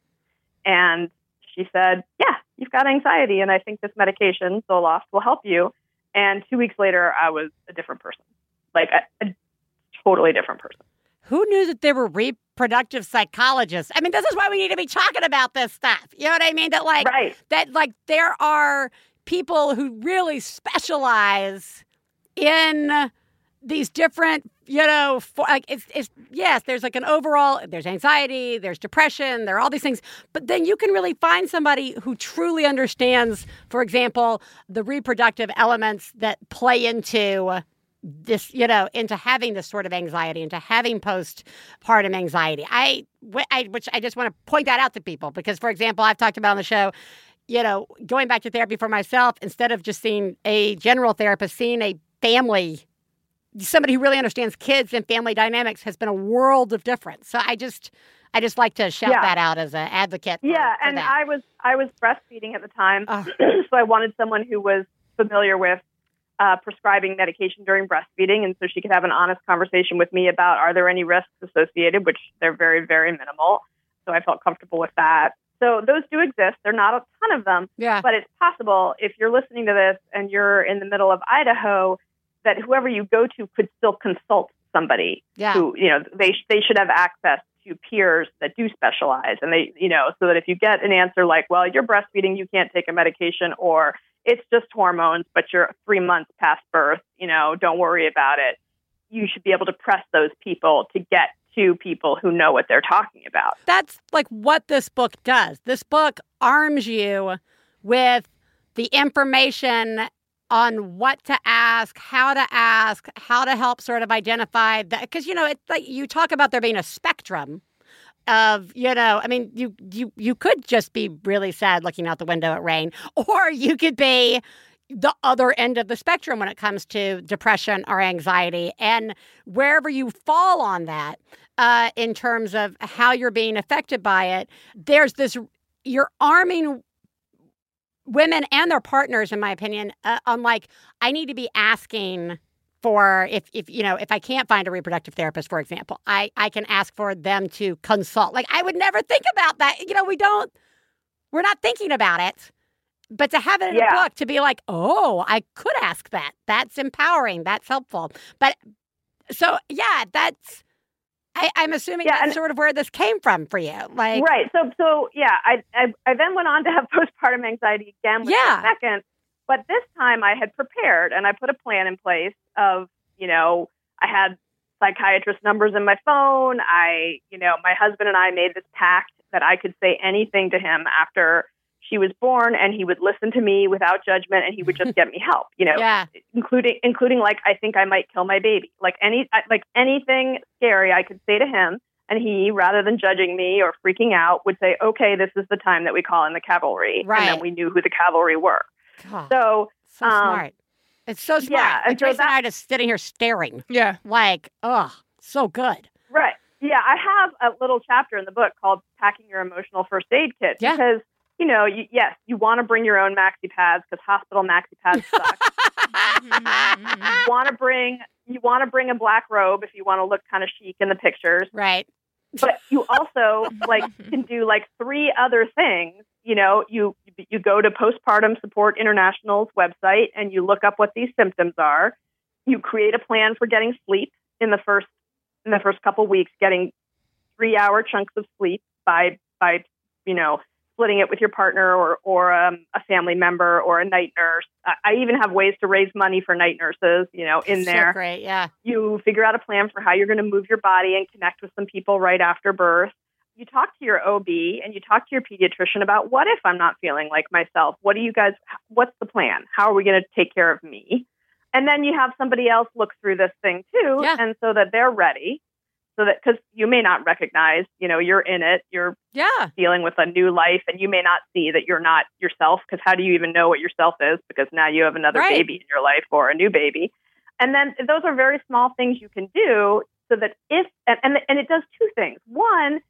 And she said, Yeah, you've got anxiety. And I think this medication, Zoloft, will help you. And two weeks later, I was a different person, like a, a totally different person. Who knew that there were reproductive psychologists? I mean, this is why we need to be talking about this stuff. You know what I mean? That like Right. that like there are people who really specialize in these different, you know, for, like it's, it's yes, there's like an overall, there's anxiety, there's depression, there are all these things, but then you can really find somebody who truly understands, for example, the reproductive elements that play into this, you know, into having this sort of anxiety, into having postpartum anxiety. I, I, which I just want to point that out to people because, for example, I've talked about on the show, you know, going back to therapy for myself instead of just seeing a general therapist, seeing a family somebody who really understands kids and family dynamics has been a world of difference. So I just I just like to shout Yeah. that out as an advocate. for- Yeah, for and that. I was I was breastfeeding at the time, Oh. [CLEARS THROAT] so I wanted someone who was familiar with uh, prescribing medication during breastfeeding, and so she could have an honest conversation with me about are there any risks associated, which they're very very minimal. So I felt comfortable with that. So those do exist. They're not a ton of them, yeah. but it's possible if you're listening to this and you're in the middle of Idaho that whoever you go to could still consult somebody Yeah. who you know they they should have access to peers that do specialize and they you know so that if you get an answer like well you're breastfeeding you can't take a medication or it's just hormones but you're 3 months past birth you know don't worry about it you should be able to press those people to get to people who know what they're talking about That's like what this book does. This book arms you with the information on what to ask, how to ask, how to help sort of identify that because you know it's like you talk about there being a spectrum of you know I mean you you you could just be really sad looking out the window at rain [LAUGHS] or you could be the other end of the spectrum when it comes to depression or anxiety. And wherever you fall on that uh, in terms of how you're being affected by it there's this you're arming women and their partners in my opinion uh, on like i need to be asking for if if you know if i can't find a reproductive therapist for example i i can ask for them to consult. Like i would never think about that. You know we don't we're not thinking about it. But to have it in Yeah. a book to be like oh i could ask that. That's empowering. That's helpful. But so yeah that's I, i'm assuming Yeah, that's and- sort of where this came from for you. Like right. So so yeah I, I i then went on to have [LAUGHS] postpartum anxiety again with Yeah. the second but this time i had prepared and i put a plan in place of you know i had psychiatrist numbers in my phone i you know my husband and i made this pact that i could say anything to him after she was born and he would listen to me without judgment and he would just [LAUGHS] get me help you know yeah including including like I think I might kill my baby. Like any like anything scary I could say to him and he rather than judging me or freaking out would say, "Okay, this is the time that we call in the cavalry." Right. And then we knew who the cavalry were. God, So, so um, smart it's so smart yeah, like and so Theresa and i just sitting here staring Yeah. like oh so good right. Yeah, I have a little chapter in the book called Packing Your Emotional First Aid Kit Yeah. because you know, you, yes, you want to bring your own maxi pads because hospital maxi pads suck. [LAUGHS] you want to bring you want to bring a black robe if you want to look kind of chic in the pictures. right but you also like can do like three other things you know you you go to postpartum support international's website and you look up what these symptoms are. You create a plan for getting sleep in the first in the first couple weeks getting three hour chunks of sleep by by you know splitting it with your partner or or um, a family member or a night nurse. I, I even have ways to raise money for night nurses you know in [LAUGHS] so there. great yeah. You figure out a plan for how you're going to move your body and connect with some people right after birth. You talk to your OB and you talk to your pediatrician about what if I'm not feeling like myself? What do you guys, what's the plan? How are we going to take care of me? And then you have somebody else look through this thing too. Yeah. And so that they're ready. So that, because you may not recognize, you know, you're in it, you're yeah dealing with a new life, and you may not see that you're not yourself. Because how do you even know what yourself is? Because now you have another Right. baby in your life or a new baby. And then those are very small things you can do so that if, and, and, and it does two things. One,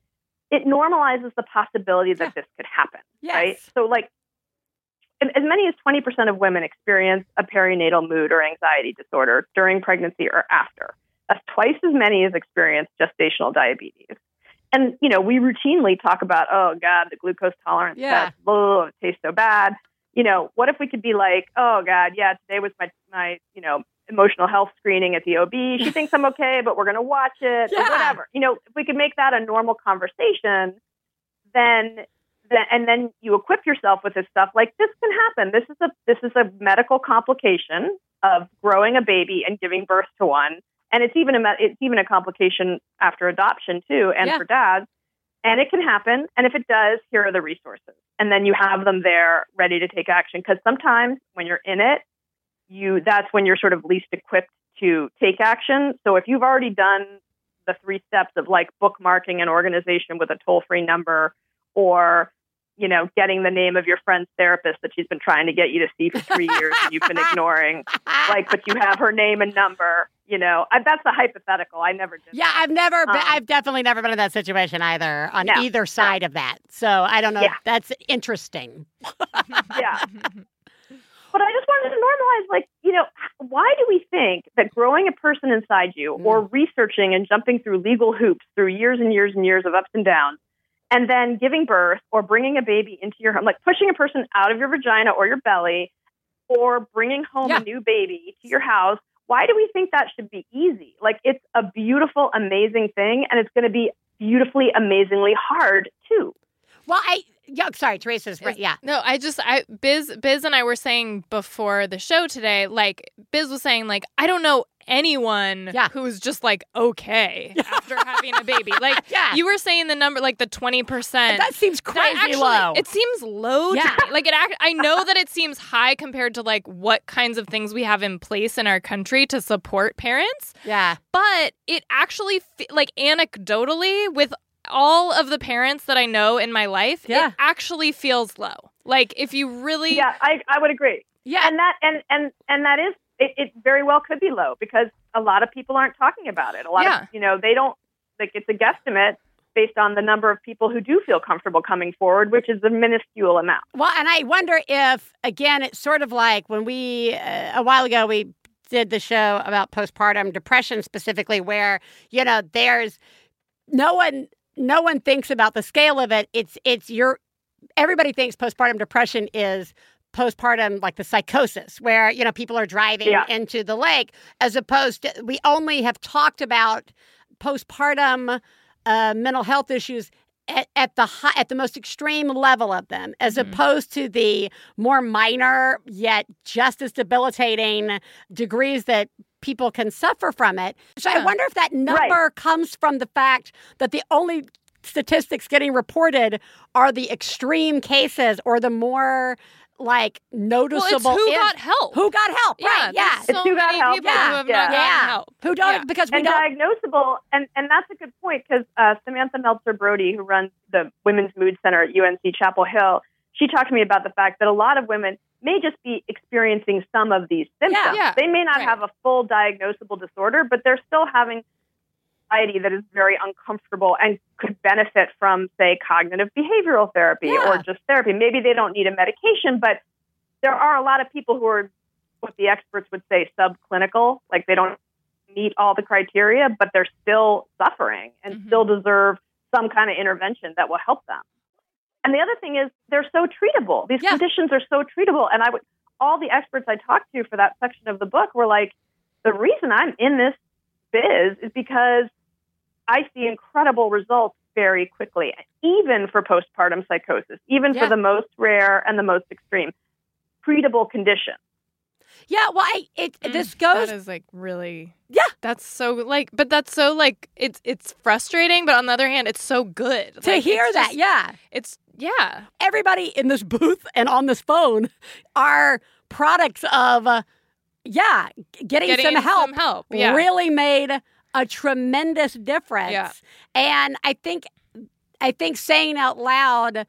it normalizes the possibility that Yeah. this could happen, yes right? So, like, as many as 20% of women experience a perinatal mood or anxiety disorder during pregnancy or after. That's twice as many as experience gestational diabetes. And, you know, we routinely talk about, oh, God, the glucose tolerance Yeah. test, blah, it tastes so bad. You know, what if we could be like, oh, God, yeah, today was my, my you know, emotional health screening at the OB. She [LAUGHS] thinks I'm okay, but we're going to watch it Yeah. whatever. You know, if we could make that a normal conversation, then then and then you equip yourself with this stuff like this can happen. This is a this is a medical complication of growing a baby and giving birth to one. And it's even a it's even a complication after adoption too, and Yeah. for dads. And it can happen. And if it does, here are the resources. And then you have them there ready to take action. Because sometimes when you're in it, you that's when you're sort of least equipped to take action. So if you've already done the three steps of like bookmarking an organization with a toll free number or you know, getting the name of your friend's therapist that she's been trying to get you to see for three years and you've been [LAUGHS] ignoring. Like, but you have her name and number. You know, I, that's a hypothetical. I never did. Yeah, I've never been, Um, I've definitely never been in that situation either on No, either side of that. So I don't know. Yeah. That's interesting. yeah. [LAUGHS] But I just wanted to normalize, like, you know, why do we think that growing a person inside you mm. or researching and jumping through legal hoops through years and years and years of ups and downs, and then giving birth or bringing a baby into your home, like pushing a person out of your vagina or your belly, or bringing home Yeah. a new baby to your house, why do we think that should be easy? Like, it's a beautiful, amazing thing, and it's going to be beautifully, amazingly hard too. Well, I yeah, sorry, Theresa's right. Yeah. No, I just I Biz Biz and I were saying before the show today, like Biz was saying, like, I don't know anyone Yeah. who's just like okay [LAUGHS] after having a baby. Like [LAUGHS] Yeah. you were saying the number like the twenty percent. That seems That crazy actually, low. It seems low. Yeah. To me. Like it. Act, I know [LAUGHS] that it seems high compared to like what kinds of things we have in place in our country to support parents, yeah. but it actually like anecdotally with all of the parents that I know in my life, Yeah. it actually feels low. Like if you really, Yeah, I, I would agree. Yeah. and that and and and that is it, it very well could be low because a lot of people aren't talking about it a lot Yeah. of you know they don't like it's a guesstimate based on the number of people who do feel comfortable coming forward which is a minuscule amount Well, and I wonder if, again, it's sort of like when we, uh, a while ago, we did the show about postpartum depression specifically, where, you know, there's no one, no one thinks about the scale of it. It's, it's your, everybody thinks postpartum depression is postpartum like the psychosis where you know people are driving Yeah. into the lake as opposed to we only have talked about postpartum uh, mental health issues at, at the high, at the most extreme level of them, as Mhm. opposed to the more minor yet just as debilitating degrees that people can suffer from it. So I wonder if that number comes from the fact that the only statistics getting reported are the extreme cases or the more like noticeable. well, it's who in- got help. who got help yeah, right yeah there's It's who got help. people Yeah. who have Yeah. not yeah gotten help. who don't Yeah. because we and don't diagnosable and and that's a good point because uh, Samantha Meltzer Brody who runs the Women's Mood Center at UNC Chapel Hill she talked to me about the fact that a lot of women may just be experiencing some of these symptoms Yeah. they may not Right. have a full diagnosable disorder but they're still having anxiety that is very uncomfortable and could benefit from say cognitive behavioral therapy Yeah. or just therapy maybe they don't need a medication but there are a lot of people who are what the experts would say subclinical like they don't meet all the criteria, but they're still suffering and Mhm. still deserve some kind of intervention that will help them. And the other thing is they're so treatable. These Yeah. conditions are so treatable. And I would all the experts I talked to for that section of the book were like, the reason I'm in this biz is because I see incredible results very quickly, even for postpartum psychosis, even Yeah. for the most rare and the most extreme. Treatable condition. Yeah well I, it Mm, this goes That is like really. Yeah. That's so like, but that's so like it's it's frustrating, but on the other hand, it's so good to Like, hear that just- yeah It's yeah. everybody in this booth and on this phone are products of uh, yeah getting, Getting some help Some help. Yeah. really made a tremendous difference Yeah. and i think i think saying out loud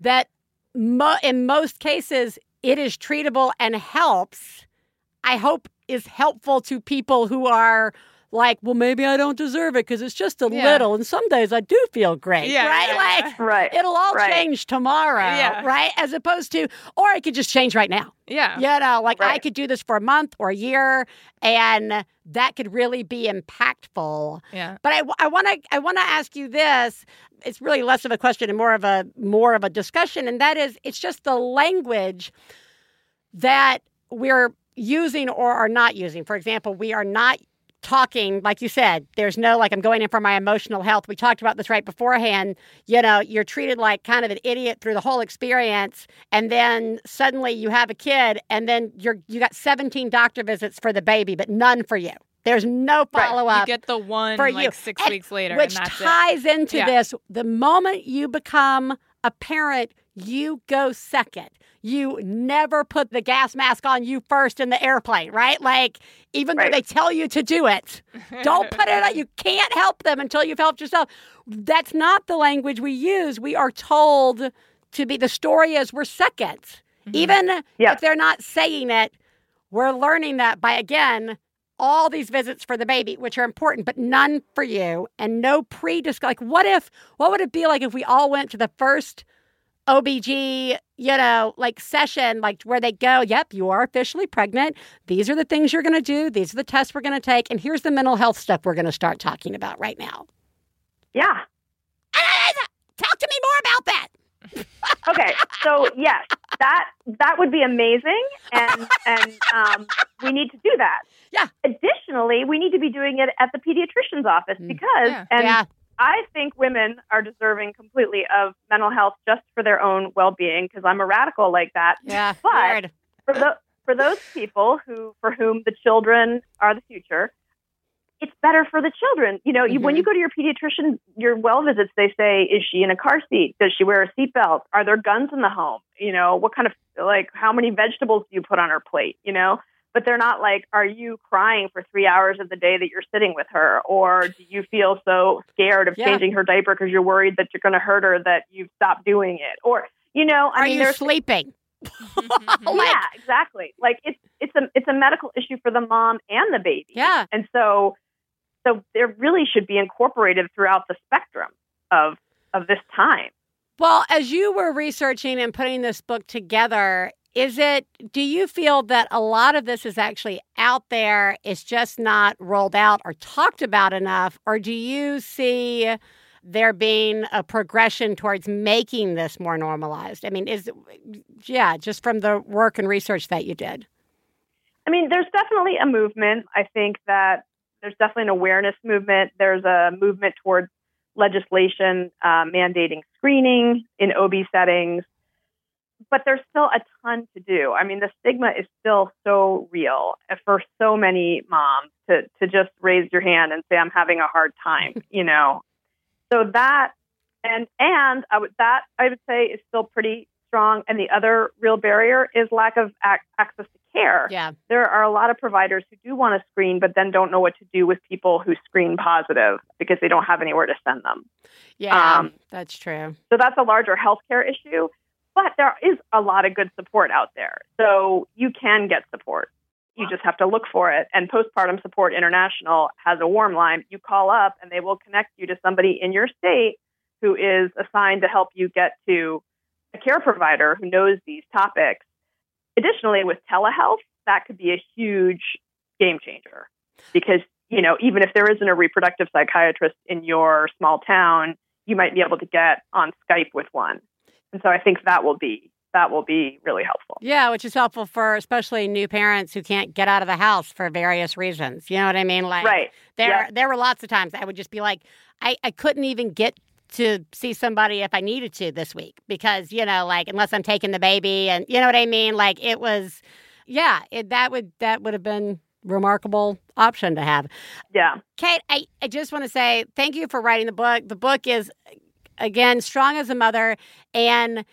that mo- in most cases it is treatable and helps i hope is helpful to people who are like well maybe i don't deserve it because it's just a Yeah. little and some days i do feel great Yeah, right yeah, like. [LAUGHS] Right. it'll all Right. change tomorrow, Yeah. right? As opposed to, or it could just change right now. Yeah. You know, like I could do this for a month or a year, and that could really be impactful. Yeah. But I want to, I want to ask you this. It's really less of a question and more of a more of a discussion, and that is, it's just the language that we're using or are not using. For example, we are not talking, like you said, there's no like I'm going in for my emotional health. We talked about this right beforehand. You know, you're treated like kind of an idiot through the whole experience, and then suddenly you have a kid, and then you're you got 17 doctor visits for the baby, but none for you. There's no follow up You get the one for like you. six And- weeks later, which and that's it. ties into Yeah. this. The moment you become a parent, you go second. You never put the gas mask on you first in the airplane, right? Like, even though they tell you to do it, don't put it on. [LAUGHS] You can't help them until you've helped yourself. That's not the language we use. We are told to be, the story is we're 2nd mm-hmm. Even Yeah. if they're not saying it, we're learning that by, again, all these visits for the baby, which are important, but none for you, and no pre Like, what if, what would it be like if we all went to the first OBG, you know, like session, like where they go, yep, you are officially pregnant. These are the things you're going to do. These are the tests we're going to take. And here's the mental health stuff we're going to start talking about right now. Yeah. Talk to me more about that. Okay. So yes, that that would be amazing, and and um, we need to do that. Yeah. Additionally, we need to be doing it at the pediatrician's office Mm. because, Yeah. and yeah. I think women are deserving completely of mental health just for their own well-being. Because I'm a radical like that. Yeah. But- weird. for the for those people who for whom the children are the future, it's better for the children. You know, you, when you mm-hmm. go to your pediatrician, your well visits, they say, is she in a car seat? Does she wear a seatbelt? Are there guns in the home? You know, what kind of like how many vegetables do you put on her plate? You know. But they're not like, are you crying for three hours of the day that you're sitting with her? Or do you feel so scared of Yeah. changing her diaper because you're worried that you're going to hurt her that you've stopped doing it? Or, you know, I Are mean, you there's sleeping? Mm-hmm. [LAUGHS] Oh like- yeah, exactly. Like it's it's a it's a medical issue for the mom and the baby. Yeah. And so so there really should be incorporated throughout the spectrum of of this time. Well, as you were researching and putting this book together, is it, do you feel that a lot of this is actually out there? It's just not rolled out or talked about enough? Or do you see there being a progression towards making this more normalized? I mean, is, yeah, just from the work and research that you did. I mean, there's definitely a movement. I think that there's definitely an awareness movement. There's a movement towards legislation uh, mandating screening in OB settings, but there's still a ton to do. I mean, the stigma is still so real for so many moms to to just raise your hand and say, "I'm having a hard time," [LAUGHS] you know. So that and and I would that I would say is still pretty strong. And the other real barrier is lack of ac- access to care Yeah. there are a lot of providers who do want to screen, but then don't know what to do with people who screen positive because they don't have anywhere to send them. Yeah. Um, that's true. So that's a larger healthcare issue. But there is a lot of good support out there. So you can get support. You just have to look for it. And Postpartum Support International has a warm line. You call up and they will connect you to somebody in your state who is assigned to help you get to a care provider who knows these topics. Additionally, with telehealth, that could be a huge game changer because, you know, even if there isn't a reproductive psychiatrist in your small town, you might be able to get on Skype with one. And so I think that will be that will be really helpful. Yeah, which is helpful for especially new parents who can't get out of the house for various reasons. You know what I mean? Like, Right. There, Yeah. there were lots of times I would just be like, I, I couldn't even get to see somebody if I needed to this week because you know, like unless I'm taking the baby, and you know what I mean. Like it was, yeah, it, that would that would have been remarkable option to have. Yeah. Kate, I, I just want to say thank you for writing the book. The book is, again, strong as a mother, and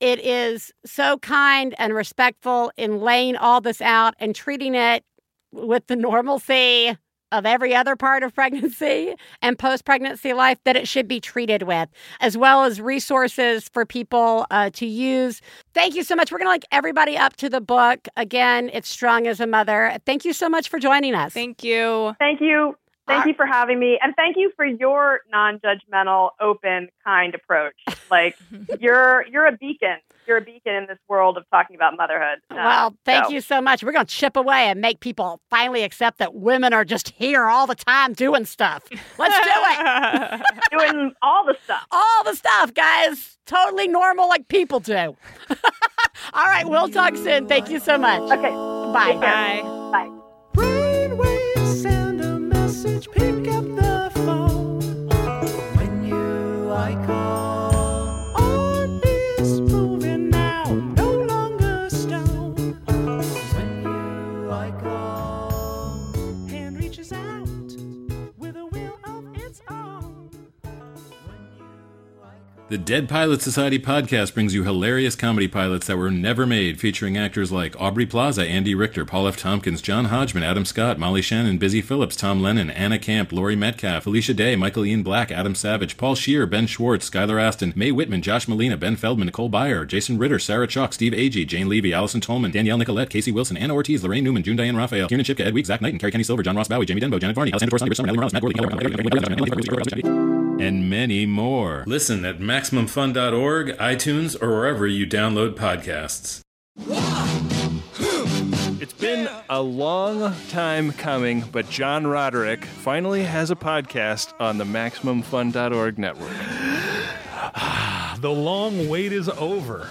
it is so kind and respectful in laying all this out and treating it with the normalcy of every other part of pregnancy and post pregnancy life that it should be treated with, as well as resources for people uh, to use. Thank you so much. We're going to link everybody up to the book. Again, it's Strong as a Mother. Thank you so much for joining us. Thank you. Thank you. Thank you for having me. And thank you for your non-judgmental, open, kind approach. Like [LAUGHS] you're you're a beacon. You're a beacon in this world of talking about motherhood. Uh, Well, thank so- you so much. We're going to chip away and make people finally accept that women are just here all the time doing stuff. Let's do it. [LAUGHS] [LAUGHS] Doing all the stuff. all the stuff, guys. Totally normal like people do. [LAUGHS] all right, we'll talk soon. Thank you so much. Okay. Bye. Take. Bye. The Dead Pilot Society podcast brings you hilarious comedy pilots that were never made, featuring actors like Aubrey Plaza, Andy Richter, Paul F. Tompkins, John Hodgman, Adam Scott, Molly Shannon, Busy Phillips, Tom Lennon, Anna Camp, Laurie Metcalf, Alicia Day, Michael Ian Black, Adam Savage, Paul Scheer, Ben Schwartz, Skylar Astin, Mae Whitman, Josh Malina, Ben Feldman, Nicole Byer, Jason Ritter, Sarah Chalke, Steve Agee, Jane Levy, Allison Tolman, Danielle Nicolet, Casey Wilson, Ana Ortiz, Laraine Newman, June Diane Raphael, Kieran Chipka, Ed Week, Zach Knight, and Kerri Kenney Silver, John Ross Bowie, Jamie Denbo, Janet Varney, Alessandra Torres, Summer, Ellie Morales, Matt Gordon, and many more. Listen at MaximumFun.org, iTunes, or wherever you download podcasts. It's been a long time coming, but John Roderick finally has a podcast on the MaximumFun.org network. [SIGHS] The long wait is over.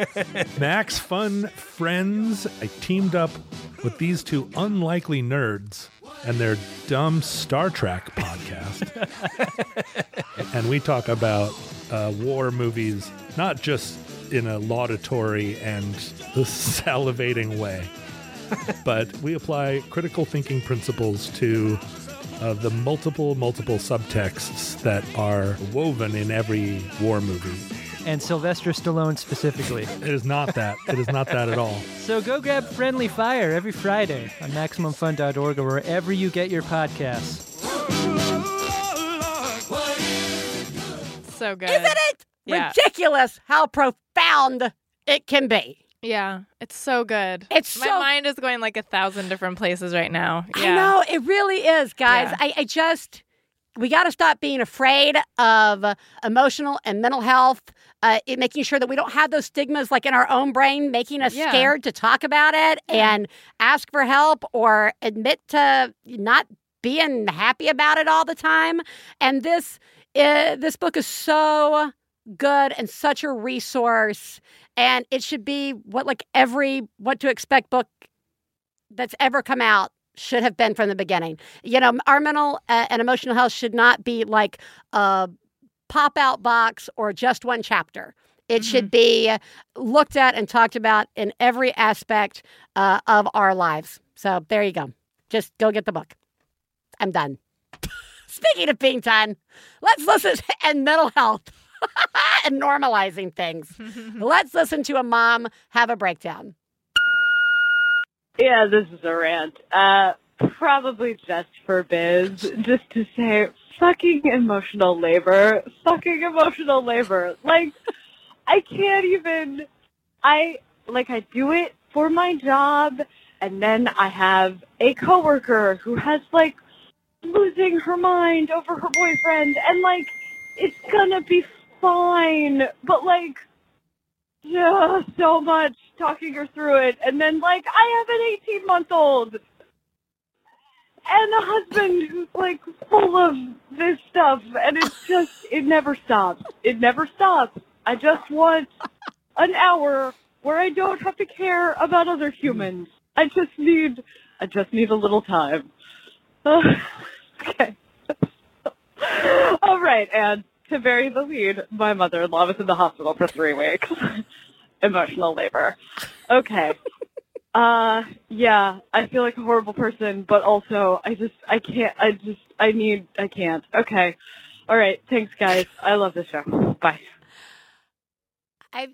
[LAUGHS] Max Fun Friends. I teamed up with these two unlikely nerds and their dumb Star Trek podcast. [LAUGHS] and we talk about uh, war movies, not just in a laudatory and [LAUGHS] salivating way, [LAUGHS] but we apply critical thinking principles to uh, the multiple, multiple subtexts that are woven in every war movie. And Sylvester Stallone specifically. It is not that. It is not that at all. [LAUGHS] So go grab Friendly Fire every Friday on MaximumFun.org or wherever you get your podcasts. So good. Isn't it Yeah. ridiculous how profound it can be? Yeah, it's so good. It's my so- mind is going like a thousand different places right now. Yeah. I know it really is, guys. Yeah. I, I just we got to stop being afraid of emotional and mental health. Uh, it, making sure that we don't have those stigmas like in our own brain, making us Yeah. scared to talk about it and ask for help or admit to not being happy about it all the time. And this uh, this book is so good and such a resource, and it should be what like every what to expect book that's ever come out should have been from the beginning. You know, our mental uh, and emotional health should not be like a pop out box or just one chapter. It should be looked at and talked about in every aspect uh, of our lives. So there you go. Just go get the book. I'm done. [LAUGHS] Speaking of being done, let's listen [LAUGHS] and mental health [LAUGHS] and normalizing things. let's listen to a mom have a breakdown. Yeah, this is a rant. Uh, probably just for Biz, just to say, fucking emotional labor, fucking emotional labor. Like, I can't even, I, like, I do it for my job, and then I have a coworker who has, like, losing her mind over her boyfriend, and, like, it's gonna be fine, but, like, yeah, so much talking her through it. And then, like, I have an 18 month old and a husband who's, like, full of this stuff. And it's just, it never stops. It never stops. I just want an hour where I don't have to care about other humans. I just need, I just need a little time. [SIGHS] okay. All right, and to bury the lead, my mother-in-law was in the hospital for three weeks. [LAUGHS] Emotional labor. Okay. Uh, yeah, I feel like a horrible person, but also I just, I can't, I just, I need, I can't. Okay. All right. Thanks, guys. I love the show. Bye. I,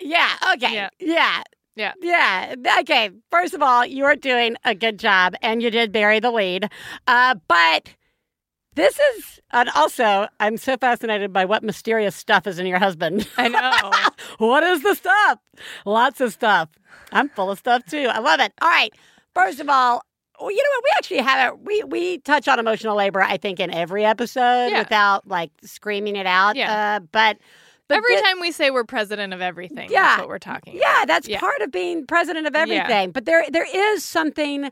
yeah, okay. Yeah. Yeah. Yeah. Yeah. Okay. First of all, you are doing a good job and you did bury the lead. Uh, but this is, and also, I'm so fascinated by what mysterious stuff is in your husband. I know. [LAUGHS] what is the stuff? Lots of stuff. I'm full of stuff too. I love it. All right. First of all, well, you know what? We actually have it. We we touch on emotional labor, I think, in every episode Yeah. without like screaming it out. Yeah. Uh, but but Every thi- time we say we're president of everything, Yeah. that's what we're talking about. yeah, that's Yeah. part of being president of Yeah. everything. But there there is something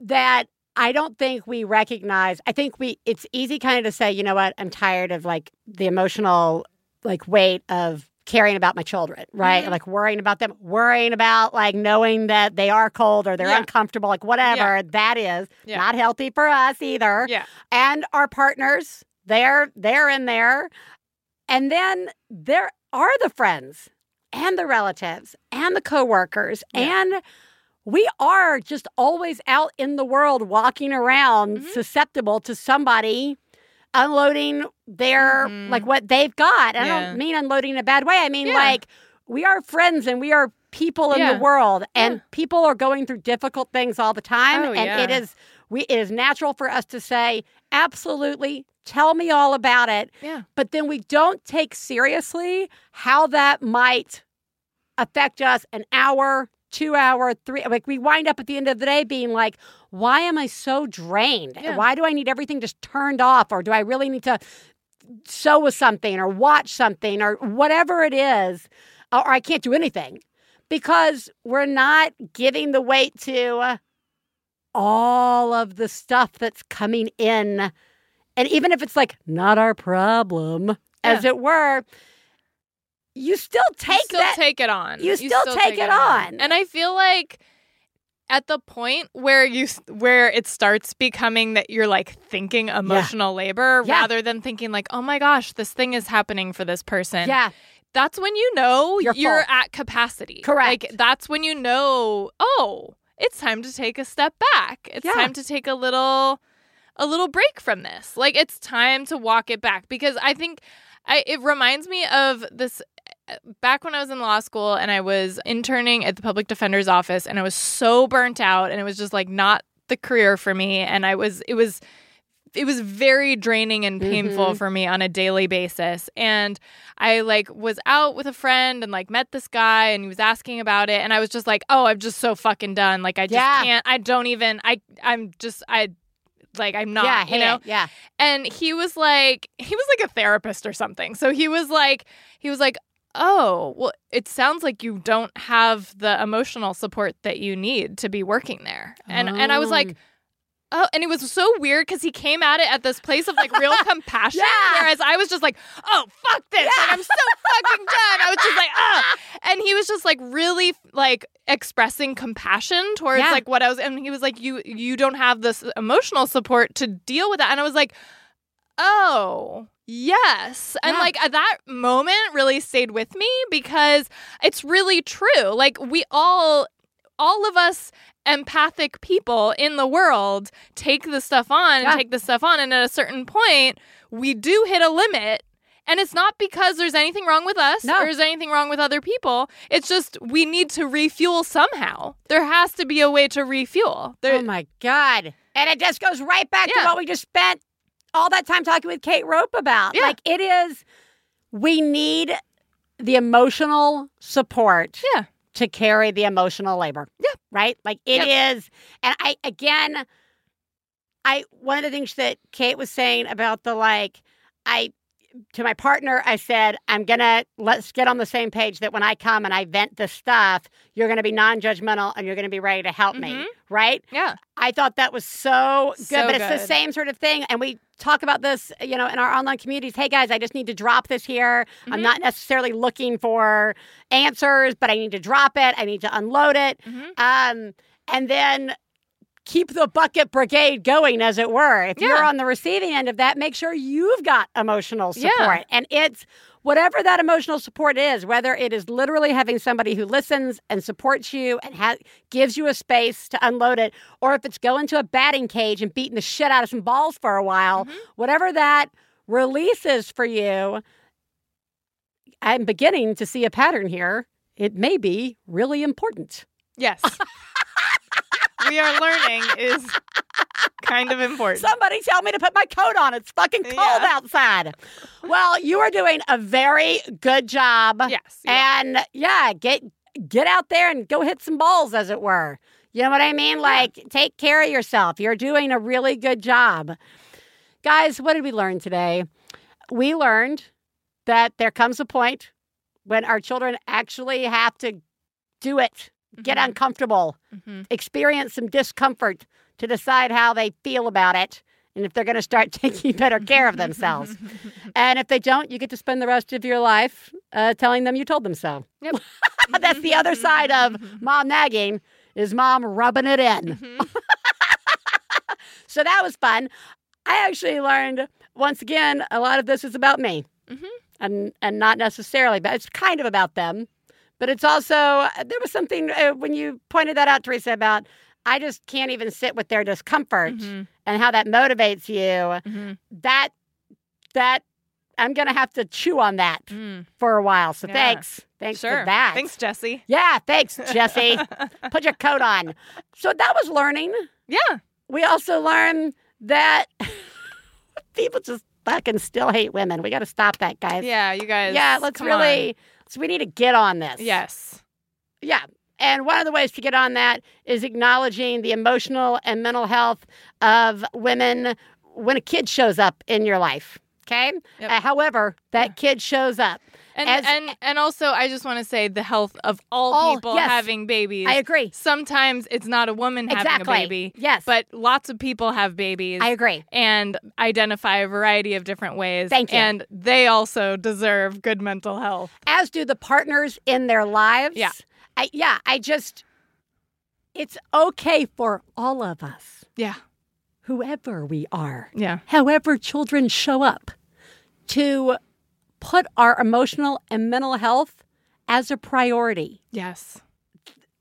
that I don't think we recognize. I think we it's easy kind of to say, you know what, I'm tired of like the emotional like weight of caring about my children, right? Mhm. Like worrying about them, worrying about like knowing that they are cold or they're Yeah. uncomfortable, like whatever Yeah. that is. Yeah. Not healthy for us either. Yeah. And our partners, they're they're in there. And then there are the friends and the relatives and the coworkers and we are just always out in the world walking around Mm-hmm. susceptible to somebody unloading their like what they've got. I Mm-hmm. Yeah. don't mean unloading in a bad way. I mean Yeah. like we are friends and we are people in Yeah. the world and people are going through difficult things all the time Oh, and it is we it is natural for us to say absolutely tell me all about it. Yeah. But then we don't take seriously how that might affect us an hour, two hour, three. Like we wind up at the end of the day being like, why am I so drained? Yeah. Why do I need everything just turned off? Or do I really need to sew with something or watch something or whatever it is? Or I can't do anything because we're not giving the weight to all of the stuff that's coming in. And even if it's like not our problem, as it were, you still take you still that. take it on. You still take it on. And I feel like at the point where you where it starts becoming that you're like thinking emotional labor Yeah. rather than thinking like, "Oh my gosh, this thing is happening for this person." Yeah. That's when you know You're you're, at capacity. Correct. Like that's when you know, "Oh, it's time to take a step back. It's Yeah. time to take a little a little break from this. Like it's time to walk it back because I think I, it reminds me of this back when I was in law school and I was interning at the public defender's office and I was so burnt out and it was just like not the career for me. And I was it was it was very draining and painful Mhm. for me on a daily basis. And i like was out with a friend and like met this guy and he was asking about it. And i was just like oh i'm just so fucking done. Like i just Yeah. can't i don't even i i'm just i like i'm not yeah, you know? yeah. and he was like he was like a therapist or something. So he was like he was like oh well it sounds like you don't have the emotional support that you need to be working there and and i was like Oh, and it was so weird because he came at it at this place of like real [LAUGHS] compassion, Yeah. whereas I was just like, "Oh, fuck this! Like, I'm so fucking done." I was just like, "Ah," and he was just like really like expressing compassion towards Yeah. like what I was, and he was like, "You you don't have this emotional support to deal with that," and I was like, "Oh." Yes. And Yeah. like at that moment really stayed with me because it's really true. Like we all all of us empathic people in the world take the stuff on Yeah. and take the stuff on and at a certain point we do hit a limit and it's not because there's anything wrong with us No. or there's anything wrong with other people it's just we need to refuel somehow there has to be a way to refuel there oh my God. And it just goes right back to what we just spent all that time talking with Kate Rope about. Yeah. Like it is, we need the emotional support yeah to carry the emotional labor. Yeah. Right? Like it is, And I, again, I, one of the things that Kate was saying about the like, I, to my partner, I said, I'm going to let's get on the same page that when I come and I vent this stuff, you're going to be non judgmental and you're going to be ready to help me. Mhm. Right? yeah I thought that was so good, So but it's the same sort of thing. And we talk about this, you know, in our online communities. Hey guys, I just need to drop this here. I'm Mhm. not necessarily looking for answers, but I need to drop it. I need to unload it. Mhm. Um, and then keep the bucket brigade going, as it were. If you're on the receiving end of that, make sure you've got emotional Yeah. support. And it's whatever that emotional support is, whether it is literally having somebody who listens and supports you and ha- gives you a space to unload it, or if it's going to a batting cage and beating the shit out of some balls for a while, Mm-hmm. whatever that releases for you, I'm beginning to see a pattern here. It may be really important. yes [LAUGHS] we are learning is kind of important Somebody tell me to put my coat on. It's fucking cold Yeah. outside. Well, you are doing a very good job. yes you are. And yeah, get get out there and go hit some balls, as it were. You know what I mean? Like, take care of yourself. You're doing a really good job. Guys, what did we learn today? We learned that there comes a point when our children actually have to do it, get Mhm. uncomfortable, Mhm. experience some discomfort to decide how they feel about it and if they're going to start [LAUGHS] taking better care of themselves. [LAUGHS] and if they don't, you get to spend the rest of your life uh, telling them you told them so. Yep. [LAUGHS] That's the other side of mom nagging is mom rubbing it in. Mm-hmm. so that was fun. I actually learned once again a lot of this is about me, Mhm. and and not necessarily, but it's kind of about them. But it's also there was something uh, when you pointed that out, Theresa, about I just can't even sit with their discomfort Mhm. and how that motivates you. Mhm. That that I'm gonna have to chew on that Mm. for a while. So Yeah. thanks, thanks Sure. for that. Thanks, Jesse. Yeah, thanks, Jesse. [LAUGHS] Put your coat on. So that was learning. Yeah. We also learned that [LAUGHS] people just fucking still hate women. We got to stop that, guys. Yeah, you guys. Yeah, let's really. So we need to get on this. Yes. Yeah. And one of the ways to get on that is acknowledging the emotional and mental health of women when a kid shows up in your life. Okay. Yep. Uh, however, that kid shows up. And As- and and also, I just want to say the health of all, All- people yes. having babies. I agree. Sometimes it's not a woman having Exactly. a baby. Yes. But lots of people have babies. I agree. And identify a variety of different ways. Thank you. And they also deserve good mental health. as do the partners in their lives. Yeah. I, yeah, I just, it's okay for all of us, Yeah. whoever we are, Yeah. however children show up, to put our emotional and mental health as a priority. Yes.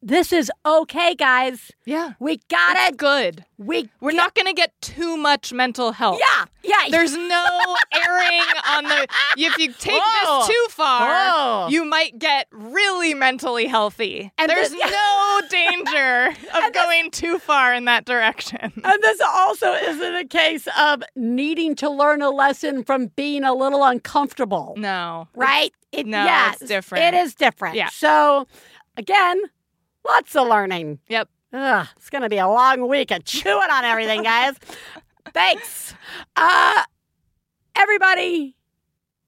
This is okay, guys. Yeah. We got It's it. good. We We're not going to get too much mental health. Yeah, yeah. There's no erring on the. If you take Whoa. this too far, Whoa. you might get really mentally healthy. And There's this- no [LAUGHS] danger of going too far in that direction. And this also isn't a case of needing to learn a lesson from being a little uncomfortable. No. right? It, No, yeah, it's different. It is different. Yeah. So, again, lots of learning. Yep. Ugh, it's going to be a long week of chewing on everything, guys. [LAUGHS] Thanks. Uh, everybody,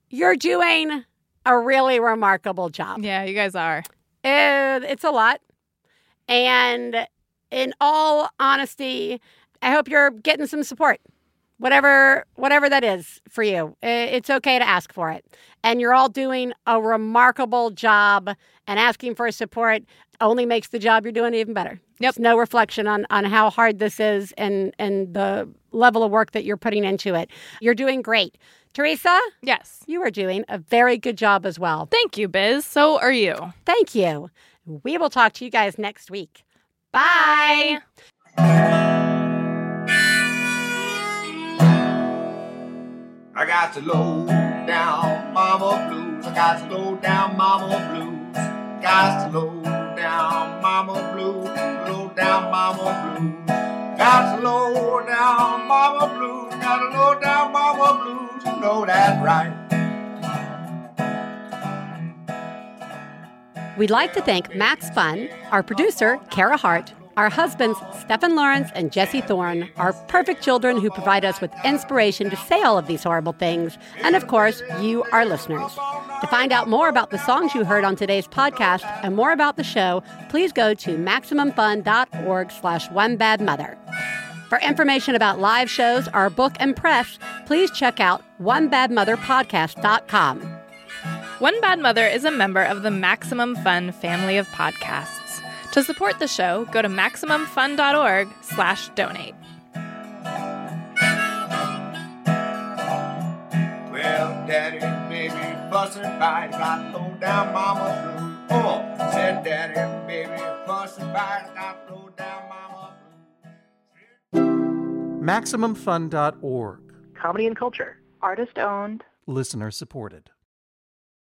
you're doing a really remarkable job. Yeah, you guys are. Uh, it's a lot. And in all honesty, I hope you're getting some support. Whatever whatever that is for you. It's okay to ask for it. And you're all doing a remarkable job and asking for support only makes the job you're doing even better. Yep. It's no reflection on on how hard this is and and the level of work that you're putting into it. You're doing great. Theresa, Yes. you are doing a very good job as well. Thank you, Biz. So are you. Thank you. We will talk to you guys next week. Bye. I got to low down mama blues. I got to low down mama blues. Got to low down mama blues. Low down mama blues. Got low down mama blues. Got low down mama blues. You know that right. We'd like to thank Max Fun, our producer, Kara Hart, our husbands, Stephen Lawrence and Jesse Thorn, are perfect children who provide us with inspiration to say all of these horrible things, and of course, you, our listeners. To find out more about the songs you heard on today's podcast and more about the show, please go to MaximumFun.org slash One Bad Mother. For information about live shows, our book and press, please check out OneBadMotherPodcast.com. One Bad Mother is a member of the Maximum Fun family of podcasts. To support the show, go to MaximumFun.org slash donate. Well, daddy, baby, bustin' by, got low down mama blues. Oh, said daddy, baby, bustin' by, got low down mama blue. MaximumFun.org. Comedy and culture. Artist owned. Listener supported.